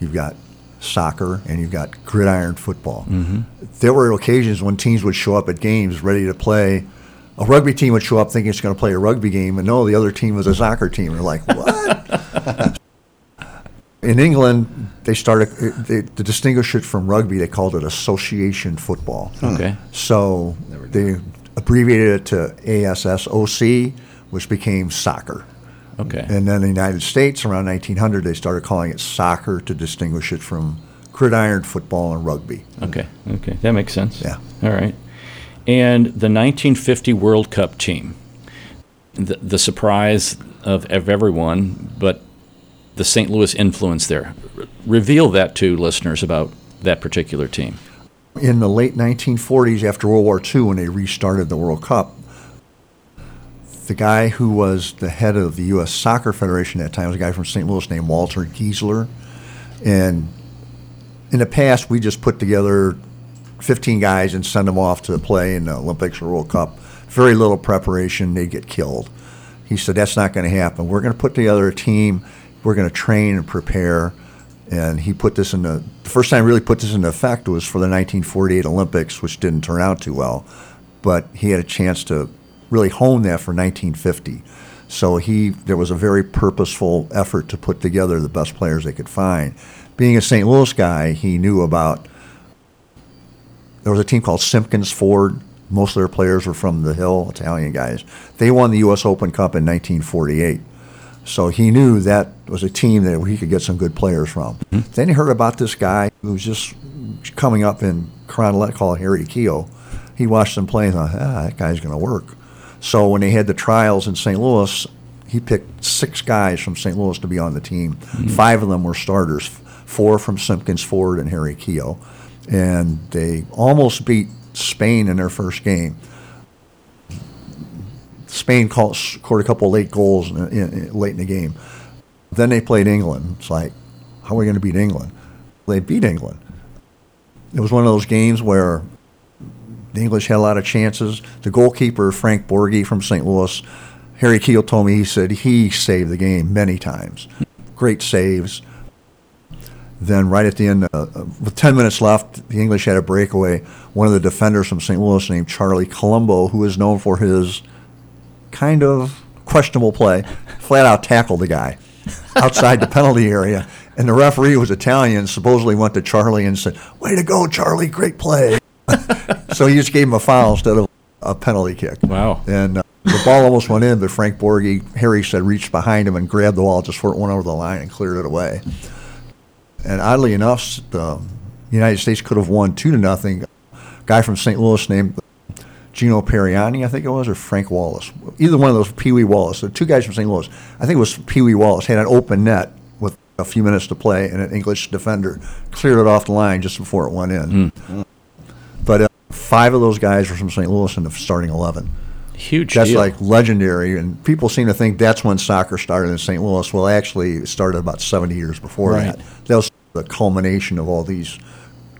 C: you've got soccer, and you've got gridiron football. Mm-hmm. There were occasions when teams would show up at games ready to play. A rugby team would show up thinking it's going to play a rugby game, and no, the other team was a soccer team. They're like, what? in England, they started eh, they, to distinguish it from rugby. They called it association football. Hmm.
A: Okay.
C: So they abbreviated it to ASSOC, which became soccer.
A: Okay.
C: And then in the United States, around 1900, they started calling it soccer to distinguish it from gridiron football and rugby.
A: Okay. Okay. That makes sense.
C: Yeah.
A: All right. And the 1950 World Cup team, the, the surprise of, of everyone, but the St. Louis influence there. Re- reveal that to listeners about that particular team.
C: In the late 1940s, after World War II, when they restarted the World Cup, the guy who was the head of the U.S. Soccer Federation at that time was a guy from St. Louis named Walter Giesler. And in the past, we just put together 15 guys and send them off to play in the Olympics or World Cup. Very little preparation, they get killed. He said, That's not going to happen. We're going to put together a team, we're going to train and prepare. And he put this in the, the first time really put this into effect was for the 1948 Olympics, which didn't turn out too well. But he had a chance to really hone that for 1950. So he there was a very purposeful effort to put together the best players they could find. Being a St. Louis guy, he knew about there was a team called Simpkins Ford. Most of their players were from the Hill, Italian guys. They won the U.S. Open Cup in 1948. So he knew that was a team that he could get some good players from. Then he heard about this guy who was just coming up in Coronet called Harry Keough. He watched them play and thought, ah, that guy's going to work. So when they had the trials in St. Louis, he picked six guys from St. Louis to be on the team. Hmm. Five of them were starters, four from Simpkins Ford and Harry Keough. And they almost beat Spain in their first game. Spain scored a couple late goals in, in, in- late in the game. Then they played England. It's like, how are we going to beat England? They beat England. It was one of those games where the English had a lot of chances. The goalkeeper, Frank Borghi from St. Louis, Harry Keough told me he said he saved the game many times. Great saves. Then, right at the end, uh, uh, with 10 minutes left, the English had a breakaway. One of the defenders from St. Louis, named Charlie Colombo, who is known for his kind of questionable play, flat out tackled the guy outside the penalty area. And the referee was Italian, supposedly went to Charlie and said, Way to go, Charlie, great play. so he just gave him a foul instead of a penalty kick.
A: Wow.
C: And uh, the ball almost went in, but Frank Borghi, Harry said, reached behind him and grabbed the ball just before it went over the line and cleared it away. And oddly enough, the United States could have won two to nothing. guy from St. Louis named Gino Pariani, I think it was, or Frank Wallace. Either one of those, Pee Wee Wallace. The two guys from St. Louis. I think it was Pee Wee Wallace had an open net with a few minutes to play, and an English defender cleared it off the line just before it went in. Uh, five of those guys were from St. Louis in the starting 11.
A: Huge
C: That's
A: deal.
C: like legendary, and people seem to think that's when soccer started in St. Louis. Well, actually, it started about 70 years before
A: Right.
C: that. That was the culmination of all these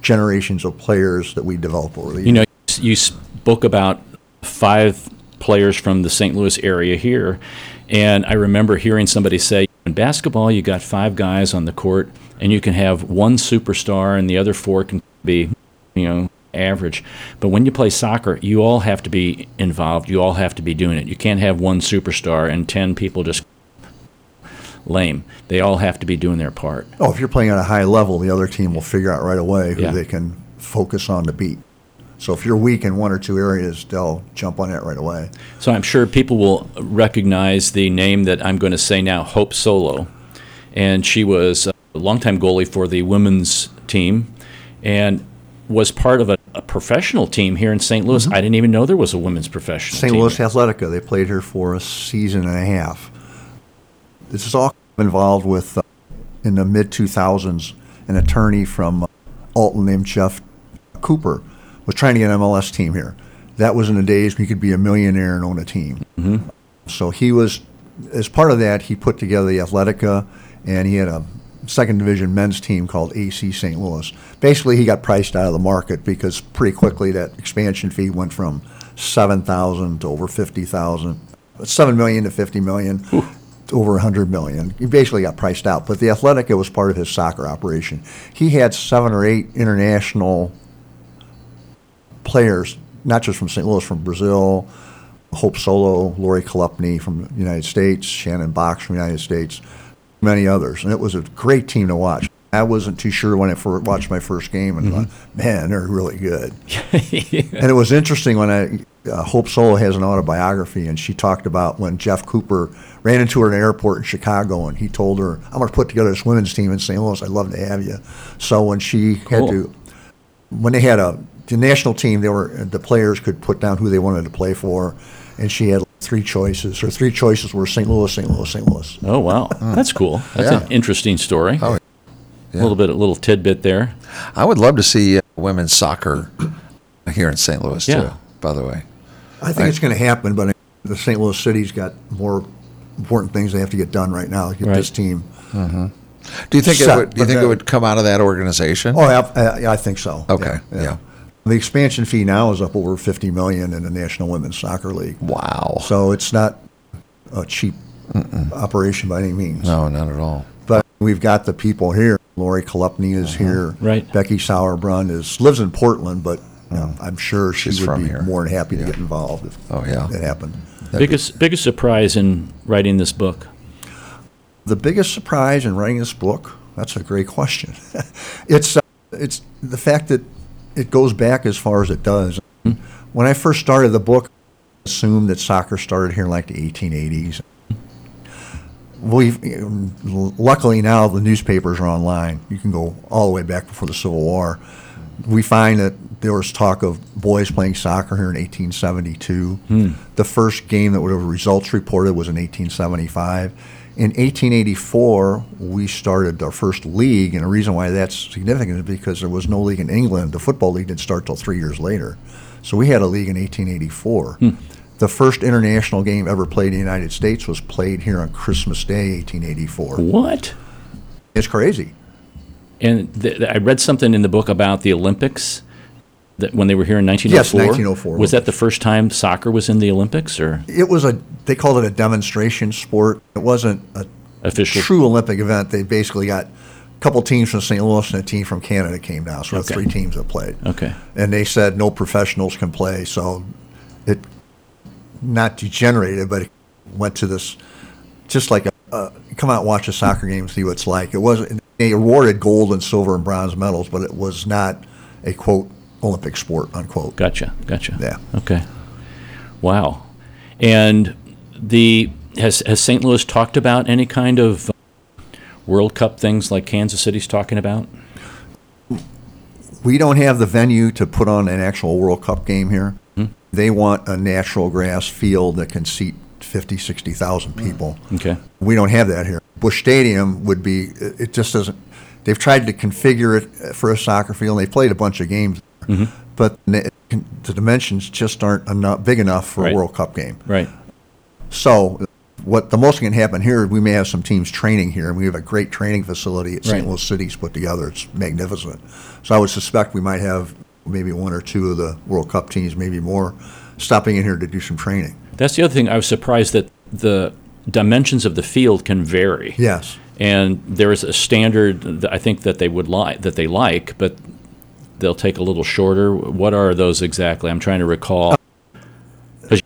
C: generations of players that we developed over the years.
A: You know, you spoke about five players from the St. Louis area here, and I remember hearing somebody say, in basketball, you got five guys on the court, and you can have one superstar, and the other four can be, you know, average. But when you play soccer, you all have to be involved. You all have to be doing it. You can't have one superstar and 10 people just lame. They all have to be doing their part.
C: Oh, if you're playing at a high level, the other team will figure out right away who
A: Yeah.
C: they can focus on to beat. So if you're weak in one or two areas, they'll jump on that right away.
A: So I'm sure people will recognize the name that I'm going to say now, Hope Solo. And she was a longtime goalie for the women's team and was part of a, a professional team here in St. Louis. I didn't even know there was a women's professional
C: St. Louis Athletica, they played here for a season and a half. This is all involved with, uh, in the mid 2000s, an attorney from uh, Alton named Jeff Cooper was trying to get an MLS team here. That was in the days when you could be a millionaire and own a team. So he was, as part of that, he put together the Athletica, and he had a second division men's team called AC St. Louis. Basically, he got priced out of the market because pretty quickly that expansion fee went from seven thousand to over fifty thousand, seven million to fifty million. to Over a hundred million. He basically got priced out. But the Athletica was part of his soccer operation. He had seven or eight international players, not just from St. Louis, from Brazil, Hope Solo, Lori Chalupny from the United States, Shannon Boxx from the United States, many others. And it was a great team to watch. I wasn't too sure when I first watched my first game and thought, man, they're really good. And it was interesting when I, uh, Hope Solo has an autobiography, and she talked about when Jeff Cooper ran into her in an airport in Chicago, and he told her, I'm going to put together this women's team in St. Louis. I'd love to have you. So when she had to, when they had a the national team, they were the players could put down who they wanted to play for, and she had three choices. or three choices were St. Louis, St. Louis, St. Louis.
A: Oh, wow. Hmm. That's cool. That's an interesting story.
B: Oh,
A: A little bit, a little tidbit there.
B: I would love to see uh, women's soccer here in St. Louis
A: Yeah.
B: too. By the way,
C: I think it's going to happen, but the St. Louis City's got more important things they have to get done right now. Get
A: Right.
C: this team. Mm-hmm.
B: do you think it would? Do you
C: but
B: think it would come out of that organization?
C: Oh, I, I, uh, I think so.
B: Okay, yeah.
C: The expansion fee now is up over fifty million in the National Women's Soccer League.
B: Wow.
C: So it's not a cheap operation by any means.
B: no, not at all.
C: But we've got the people here. Lori Chalupny is here.
A: Right.
C: Becky Sauerbrunn is lives in Portland, but you know, I'm sure she
B: She's
C: would
B: from
C: be
B: here.
C: more than happy to get involved if
B: Oh, yeah.
C: it happened.
A: Biggest, biggest surprise in writing this book?
C: The biggest surprise in writing this book? That's a great question. it's uh, it's the fact that it goes back as far as it does. When I first started the book, I assumed that soccer started here in like the 1880s. We've luckily now the newspapers are online. You can go all the way back before the Civil War. We find that there was talk of boys playing soccer here in 1872. Hmm. The first game that would have results reported was in 1875. In 1884, we started our first league, and the reason why that's significant is because there was no league in England. The football league didn't start till three years later. So we had a league in 1884. Hmm. The first international game ever played in the United States was played here on Christmas Day, 1884.
A: What?
C: It's crazy.
A: And th- I read something in the book about the Olympics that when they were here in 1904.
C: Yes, 1904
A: Was that the first time soccer was in the Olympics or
C: It was a they called it a demonstration sport. It wasn't a
A: official?
C: true Olympic event. They basically got a couple teams from St. Louis and a team from Canada came down. So
A: Okay.
C: three teams that played.
A: Okay.
C: And they said no professionals can play. So it not degenerated, but it went to this just like a, uh, come out and watch a soccer game and see what it's like. It wasn't they awarded gold and silver and bronze medals, but it was not a quote Olympic sport unquote.
A: Gotcha. Gotcha.
C: Yeah.
A: Okay. Wow. And the has has St. Louis talked about any kind of World Cup things like Kansas City's talking about?
C: We don't have the venue to put on an actual World Cup game here. Hmm? They want a natural grass field that can seat 50, 60,000 hmm. people.
A: Okay.
C: We don't have that here. Busch Stadium would be. It it just doesn't. They've tried to configure it for a soccer field. and They played a bunch of games, Mm-hmm. but the the dimensions just aren't enough, big enough for
A: Right.
C: a World Cup game.
A: Right.
C: So, what the most can happen here, we may have some teams training here, and we have a great training facility at St.
A: Right.
C: Louis City's put together. It's magnificent. So, I would suspect we might have maybe one or two of the World Cup teams, maybe more, stopping in here to do some training.
A: That's the other thing. I was surprised that the dimensions of the field can vary.
C: Yes.
A: And there is a standard that I think that they would like that they like, but they'll take a little shorter. What are those exactly? I'm trying to recall.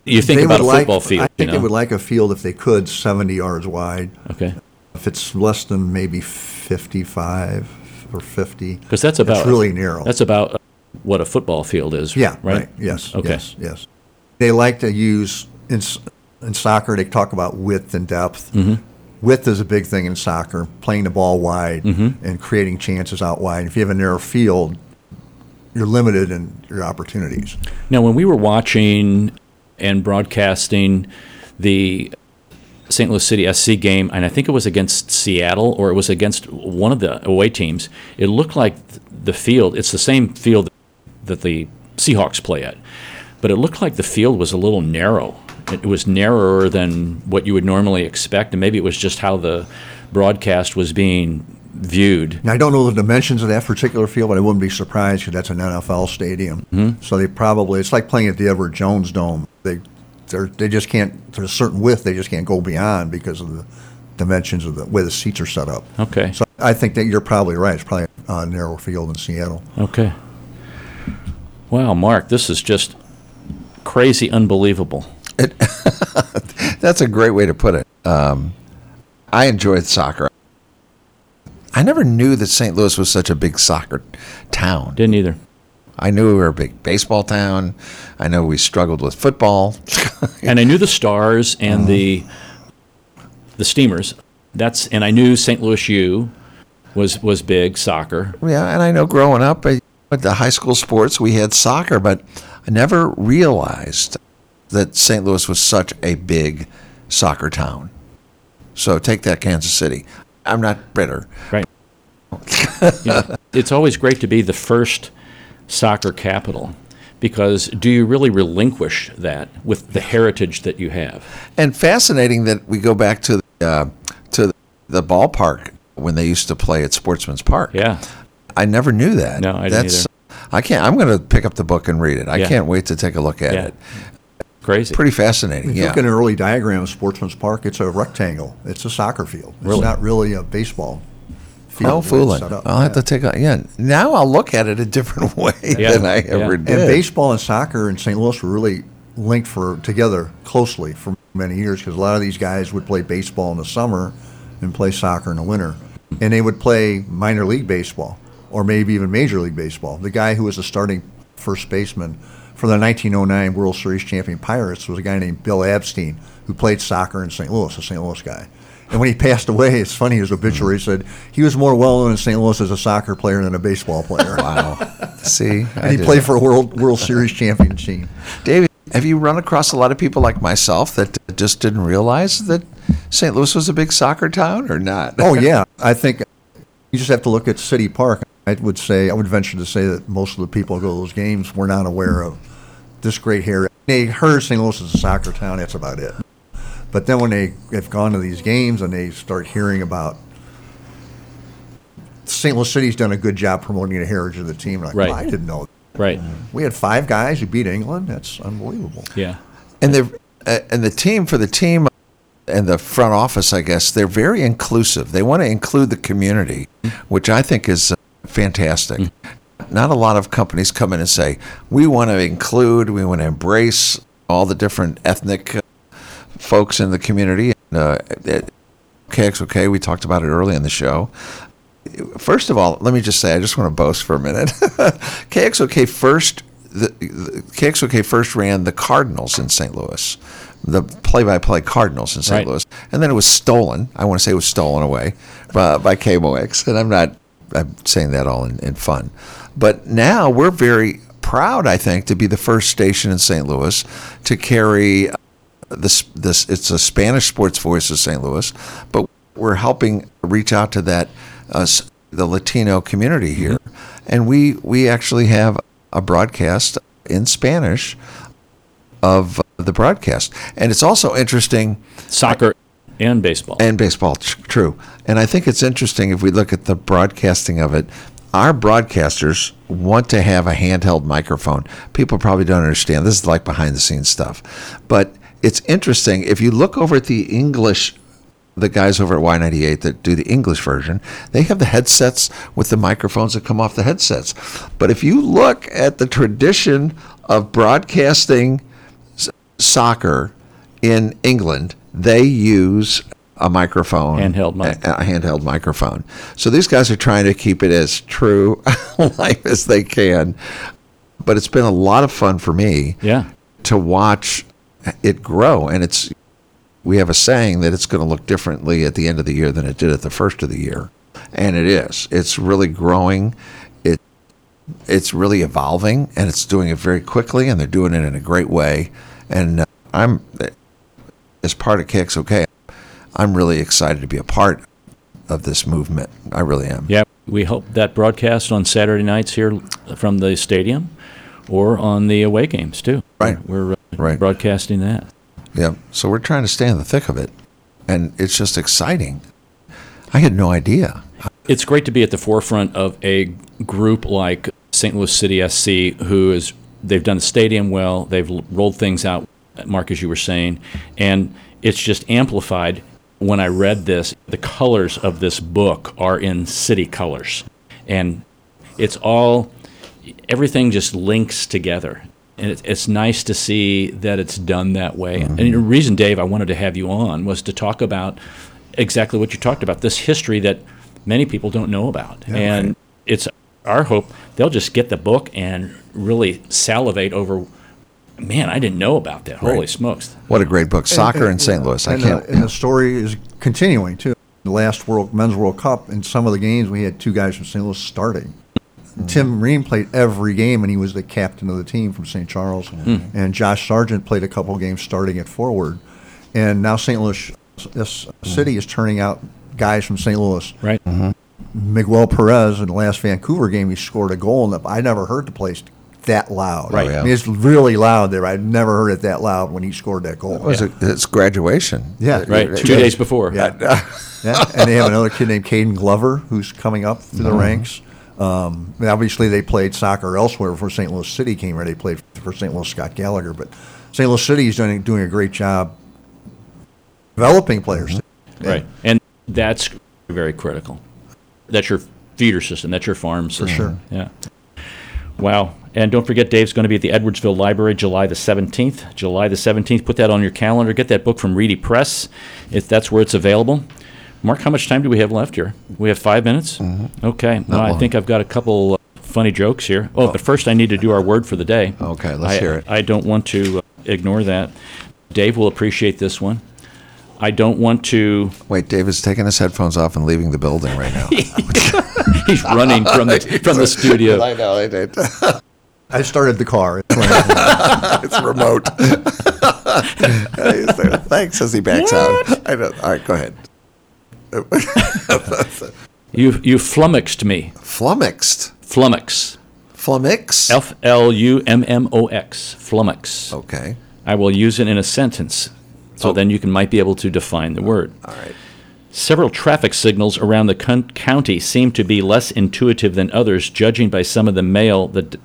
A: you think
C: They
A: about a
C: would like-
A: football field,
C: I
A: you
C: think
A: know?
C: they would like a field if they could 70 yards wide.
A: okay,
C: If it's less than maybe 55 or 50,
A: because that's about
C: it's really narrow.
A: That's about what a football field is.
C: Yeah,
A: right.
C: right. Yes.
A: Okay.
C: Yes. Yes. They like to use in in soccer. They talk about width and depth.
A: Mm-hmm.
C: Width is a big thing in soccer. Playing the ball wide
A: Mm-hmm.
C: and creating chances out wide. If you have a narrow field, you're limited in your opportunities.
A: Now, when we were watching and broadcasting the St. Louis City SC game, and I think it was against Seattle or it was against one of the away teams, it looked like the field, it's the same field that the Seahawks play at, but it looked like the field was a little narrow. It was narrower than what you would normally expect, and maybe it was just how the broadcast was being viewed.
C: Now I don't know the dimensions of that particular field, but I wouldn't be surprised because that's an NFL stadium.
A: Mm-hmm.
C: So they probably it's like playing at the Edward Jones Dome. They they're, they just can't. There's a certain width they just can't go beyond because of the dimensions of the way the seats are set up.
A: Okay.
C: So I think that you're probably right. It's probably a narrow field in Seattle.
A: Okay. Wow, Mark, this is just crazy, unbelievable.
B: That's a great way to put it. Um, I enjoyed soccer. I never knew that St. Louis was such a big soccer town.
A: Didn't either.
B: I knew we were a big baseball town. I know we struggled with football.
A: And I knew the Stars and the the Steamers. That's and I knew St. Louis U was was big soccer.
B: yeah, and I know growing up I, at the high school sports we had soccer, but I never realized that St. Louis was such a big soccer town. So take that Kansas City. I'm not bitter.
A: Right. You know, it's always great to be the first soccer capital because do you really relinquish that with the heritage that you have?
B: And fascinating that we go back to the, uh, to the ballpark when they used to play at Sportsman's Park.
A: Yeah.
B: I never knew that.
A: No, I didn't
B: That's, I can't. I'm going to pick up the book and read it. I
A: Yeah.
B: can't wait to take a look at
A: Yeah.
B: it.
A: Crazy.
B: Pretty fascinating.
C: If you
B: yeah.
C: look at an early diagram of Sportsman's Park, it's a rectangle. It's a soccer field.
A: Really?
C: It's not really a baseball field.
B: No
C: the way it's
B: fooling.
C: set up.
B: I'll have
C: Yeah.
B: to take a yeah. Now I'll look at it a different way
A: Yeah.
B: than I ever
A: And
B: did.
C: And baseball and soccer in St. Louis were really linked for together closely for many years because a lot of these guys would play baseball in the summer and play soccer in the winter, and they would play minor league baseball or maybe even major league baseball. The guy who was the starting first baseman for the 1909 World Series champion Pirates was a guy named Bill Abstein who played soccer in St. Louis, a St. Louis guy. And when he passed away, it's funny, his obituary said he was more well known in St. Louis as a soccer player than a baseball player.
B: wow. See,
C: And he played for a World World Series champion team.
B: David, have you run across a lot of people like myself that just didn't realize that St. Louis was a big soccer town or not?
C: Oh yeah, I think you just have to look at City Park. I would say I would venture to say that most of the people who go to those games were not aware of this great area. They heard St. Louis is a soccer town. That's about it. But then when they have gone to these games and they start hearing about St. Louis City's done a good job promoting the heritage of the team. Like,
A: Right.
C: "Well, I didn't know. That.
A: Right.
C: We had five guys who beat England. That's unbelievable.
A: Yeah.
B: and the uh, and the team for the team and the front office, I guess, they're very inclusive. They want to include the community, which I think is uh, fantastic. Not a lot of companies come in and say we want to include, we want to embrace all the different ethnic uh, folks in the community. And, uh, at KXOK, we talked about it early in the show. First of all, let me just say, I just want to boast for a minute. KXOK first, the, the KXOK first ran the Cardinals in St. Louis, the play-by-play Cardinals in St.
A: Right.
B: Louis, and then it was stolen. I want to say it was stolen away by, by KMOX, and I'm not. I'm saying that all in, in fun, but now we're very proud. I think to be the first station in St. Louis to carry this this. It's a Spanish sports voice of St. Louis, but we're helping reach out to that uh, the Latino community here, and we we actually have a broadcast in Spanish of the broadcast, and it's also interesting
A: Soccer and baseball.
B: and baseball, true. And I think it's interesting if we look at the broadcasting of it. Our broadcasters want to have a handheld microphone. People probably don't understand. This is like behind the scenes stuff. But it's interesting. If you look over at the English, the guys over at Y98 that do the English version, they have the headsets with the microphones that come off the headsets. But if you look at the tradition of broadcasting soccer in England, they use a microphone,
A: Handheld mic.
B: a, a handheld microphone. So these guys are trying to keep it as true life as they can. But it's been a lot of fun for me
A: yeah.
B: to watch it grow, and it's we have a saying that it's going to look differently at the end of the year than it did at the first of the year, and it is. It's really growing. It it's really evolving, and it's doing it very quickly, and they're doing it in a great way. And uh, I'm as part of Kicks, okay, I'm really excited to be a part of this movement. I really am.
A: Yeah, we hope that broadcast on Saturday nights here from the stadium or on the away games too.
B: Right.
A: We're uh,
B: Right.
A: broadcasting that.
B: Yeah. So we're trying to stay in the thick of it, and it's just exciting. I had no idea.
A: It's great to be at the forefront of a group like St. Louis City SC, who is they've done the stadium well. They've rolled things out, Mark, as you were saying, and it's just amplified. When I read this, the colors of this book are in city colors, and it's all everything just links together. And it's, it's nice to see that it's done that way. Mm-hmm. And the reason, Dave, I wanted to have you on was to talk about exactly what you talked about this history that many people don't know about. and it's our hope they'll just get the book and really salivate over, man, I didn't know about that. Holy
B: Right.
A: smokes.
B: What a great book, Soccer in St. Louis. I
C: and, uh,
B: can't.
C: uh, and the story is continuing too. The last World Men's World Cup, in some of the games, we had two guys from St. Louis starting. Mm-hmm. Tim Ream played every game, and he was the captain of the team from St. Charles. Mm-hmm. And Josh Sargent played a couple games starting at forward. And now St. Louis this mm-hmm. city is turning out guys from St. Louis.
A: Right?
C: Miguel Perez in the last Vancouver game, he scored a goal, and I never heard the place that loud.
B: Right.
C: I mean, it's really loud there. I never heard it that loud when he scored that goal.
B: It was a, it's graduation.
C: Yeah.
A: Right. Two days before.
C: Yeah. yeah. And they have another kid named Caden Glover who's coming up through the ranks. Um, and obviously, they played soccer elsewhere before St. Louis City came here. They played for St. Louis Scott Gallagher. But St. Louis City is doing, doing a great job developing players.
A: Right. And that's very critical. That's your feeder system. That's your farm system.
C: sure.
A: Yeah. Wow. And don't forget, Dave's going to be at the Edwardsville Library July the 17th. July the 17th. Put that on your calendar. Get that book from Reedy Press if that's where it's available. Mark, how much time do we have left here? We have five minutes? Okay. Not Well, I think I've got a couple funny jokes here. Oh, but first I need to do our word for the day.
B: Okay, let's
A: I-
B: hear it.
A: I don't want to uh, ignore that. Dave will appreciate this one. I don't want to.
B: Wait, David's taking his headphones off and leaving the building right now.
A: He's running from the from the studio.
B: I know, I did.
C: I started the car.
B: it's remote. Thanks as he backs out. I know. All right, go ahead.
A: You you flummoxed me.
B: Flummoxed.
A: Flummox.
B: Flummox?
A: F L U M M O X. Flummox.
B: Okay.
A: I will use it in a sentence, so oh. then you can might be able to define the oh, word.
B: All right.
A: Several traffic signals around the con- county seem to be less intuitive than others, judging by some of the mail that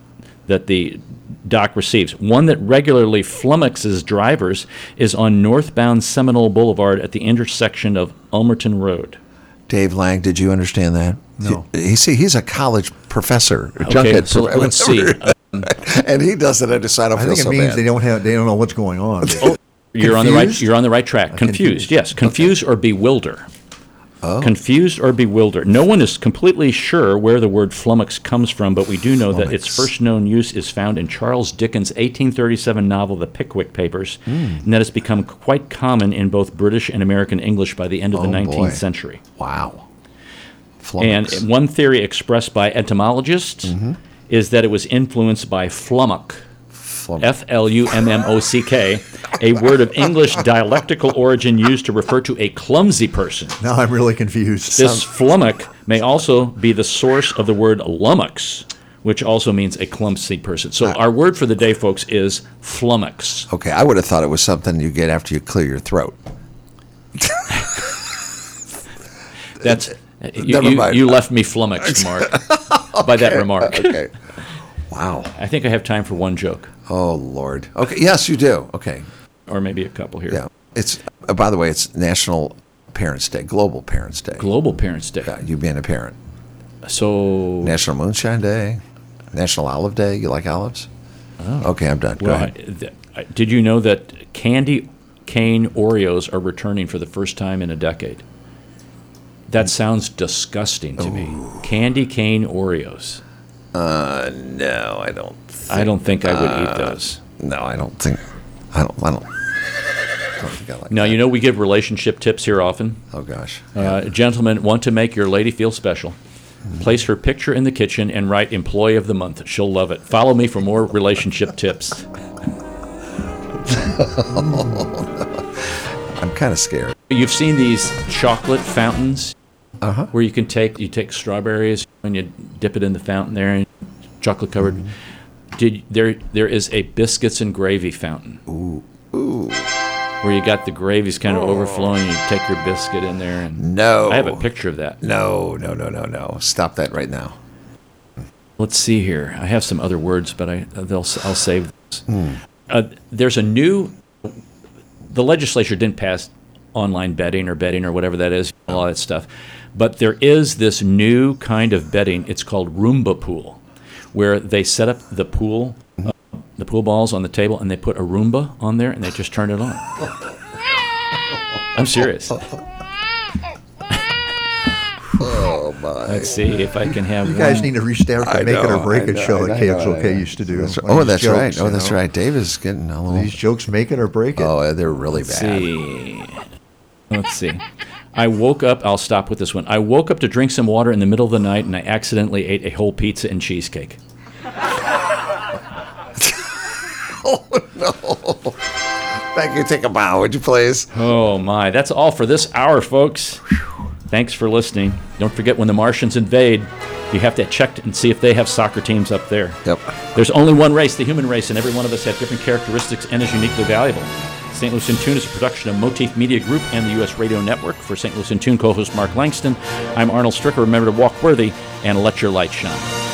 A: that the doc receives. One that regularly flummoxes drivers is on northbound Seminole Boulevard at the intersection of Ulmerton Road.
B: Dave Lange, did you understand that?
C: No.
B: He, see, he's a college professor,
A: Okay,
B: junkhead
A: so let's see.
B: and he does it. I just I don't
C: I think it
B: so
C: means
B: bad.
C: they don't have they don't know what's going on.
A: Oh, you're on the right. You're on the right track. Uh, confused.
C: confused.
A: Yes. Confused or bewilder.
B: Oh.
A: Confused or bewildered. No one is completely sure where the word flummox comes from, but we do know that its first known use is found in Charles Dickens' 1837 novel, The Pickwick Papers,"
B: Hmm.
A: and that has become quite common in both British and American English by the end of the
B: Oh,
A: 19th
B: boy.
A: century.
B: wow.
A: And one theory expressed by entomologists
B: Mm-hmm.
A: is that it was influenced by flummock,
B: Flummock.
A: F L U M M O C K, a word of English dialectical origin used to refer to a clumsy person.
C: Now I'm really confused.
A: This flummock may also be the source of the word lummox, which also means a clumsy person. So ah. our word for the day, folks, is flummox.
B: Okay, I would have thought it was something you get after you clear your throat.
A: That's you,
B: Never
A: you,
B: mind.
A: you left me flummoxed, Mark, by that remark.
B: Okay. Wow.
A: I think I have time for one joke,
B: Oh Lord. Okay. Yes, you do. Okay.
A: or maybe a couple here.
B: Yeah. It's. Uh, by the way, it's National Parents Day, Global Parents Day.
A: Global Parents Day.
B: Yeah, you being a parent.
A: So
B: National Moonshine Day, National Olive Day. You like olives? Okay, I'm done. Go
A: Oh. Well, I, th- I- did you know that candy cane Oreos are returning for the first time in a decade? That sounds disgusting to me. Candy cane Oreos.
B: Uh, no, I don't.
A: I don't think I would eat those.
B: No, I don't think. I don't. I don't. I don't think I like.
A: Now,
B: that.
A: you know we give relationship tips here often.
B: Oh gosh.
A: Uh, gentlemen, want to make your lady feel special? Place her picture in the kitchen and write Employee of the Month. She'll love it. Follow me for more relationship tips.
B: I'm kind of scared.
A: You've seen these chocolate fountains
B: Uh-huh.
A: where you can take you take strawberries and you dip it in the fountain there and chocolate covered. Did there there is a biscuits and gravy fountain. Ooh. Ooh. Where you got the gravy's kind of overflowing, you take your biscuit in there and
B: No.
A: I have a picture of that.
B: No, no, no, no, no. Stop that right now.
A: Let's see here. I have some other words, but I they'll I'll save those.
B: Hmm.
A: Uh, there's a new. The legislature didn't pass online betting or betting or whatever that is, all that stuff, but there is this new kind of betting. It's called Roomba pool, where they set up the pool, uh, the pool balls on the table, and they put a Roomba on there, and they just turn it on. I'm serious.
B: Oh my.
A: Let's see if I can have.
C: You guys
A: one.
C: need to restart
B: I
C: the Make It or Break
B: I
C: It
B: know,
C: show
B: I
C: that
B: know, know.
C: used to do.
B: That's right. Oh, that's
C: jokes,
B: right. Oh,
C: you
B: that's right. Dave is getting a little.
C: These jokes make it or break it.
B: Oh, they're really bad.
A: see. Let's see. I woke up. I'll stop with this one. I woke up to drink some water in the middle of the night, and I accidentally ate a whole pizza and cheesecake. Oh no.
B: Thank you. Take a bow, would you please?
A: Oh my! That's all for this hour, folks. Thanks for listening. Don't forget when the Martians invade, you have to check and see if they have soccer teams up there.
B: Yep.
A: There's only one race, the human race, and every one of us have different characteristics and is uniquely valuable. St. Louis in Tune is a production of Motif Media Group and the U.S. Radio Network. For St. Louis in Tune co-host Mark Langston, I'm Arnold Stricker. Remember to walk worthy and let your light shine.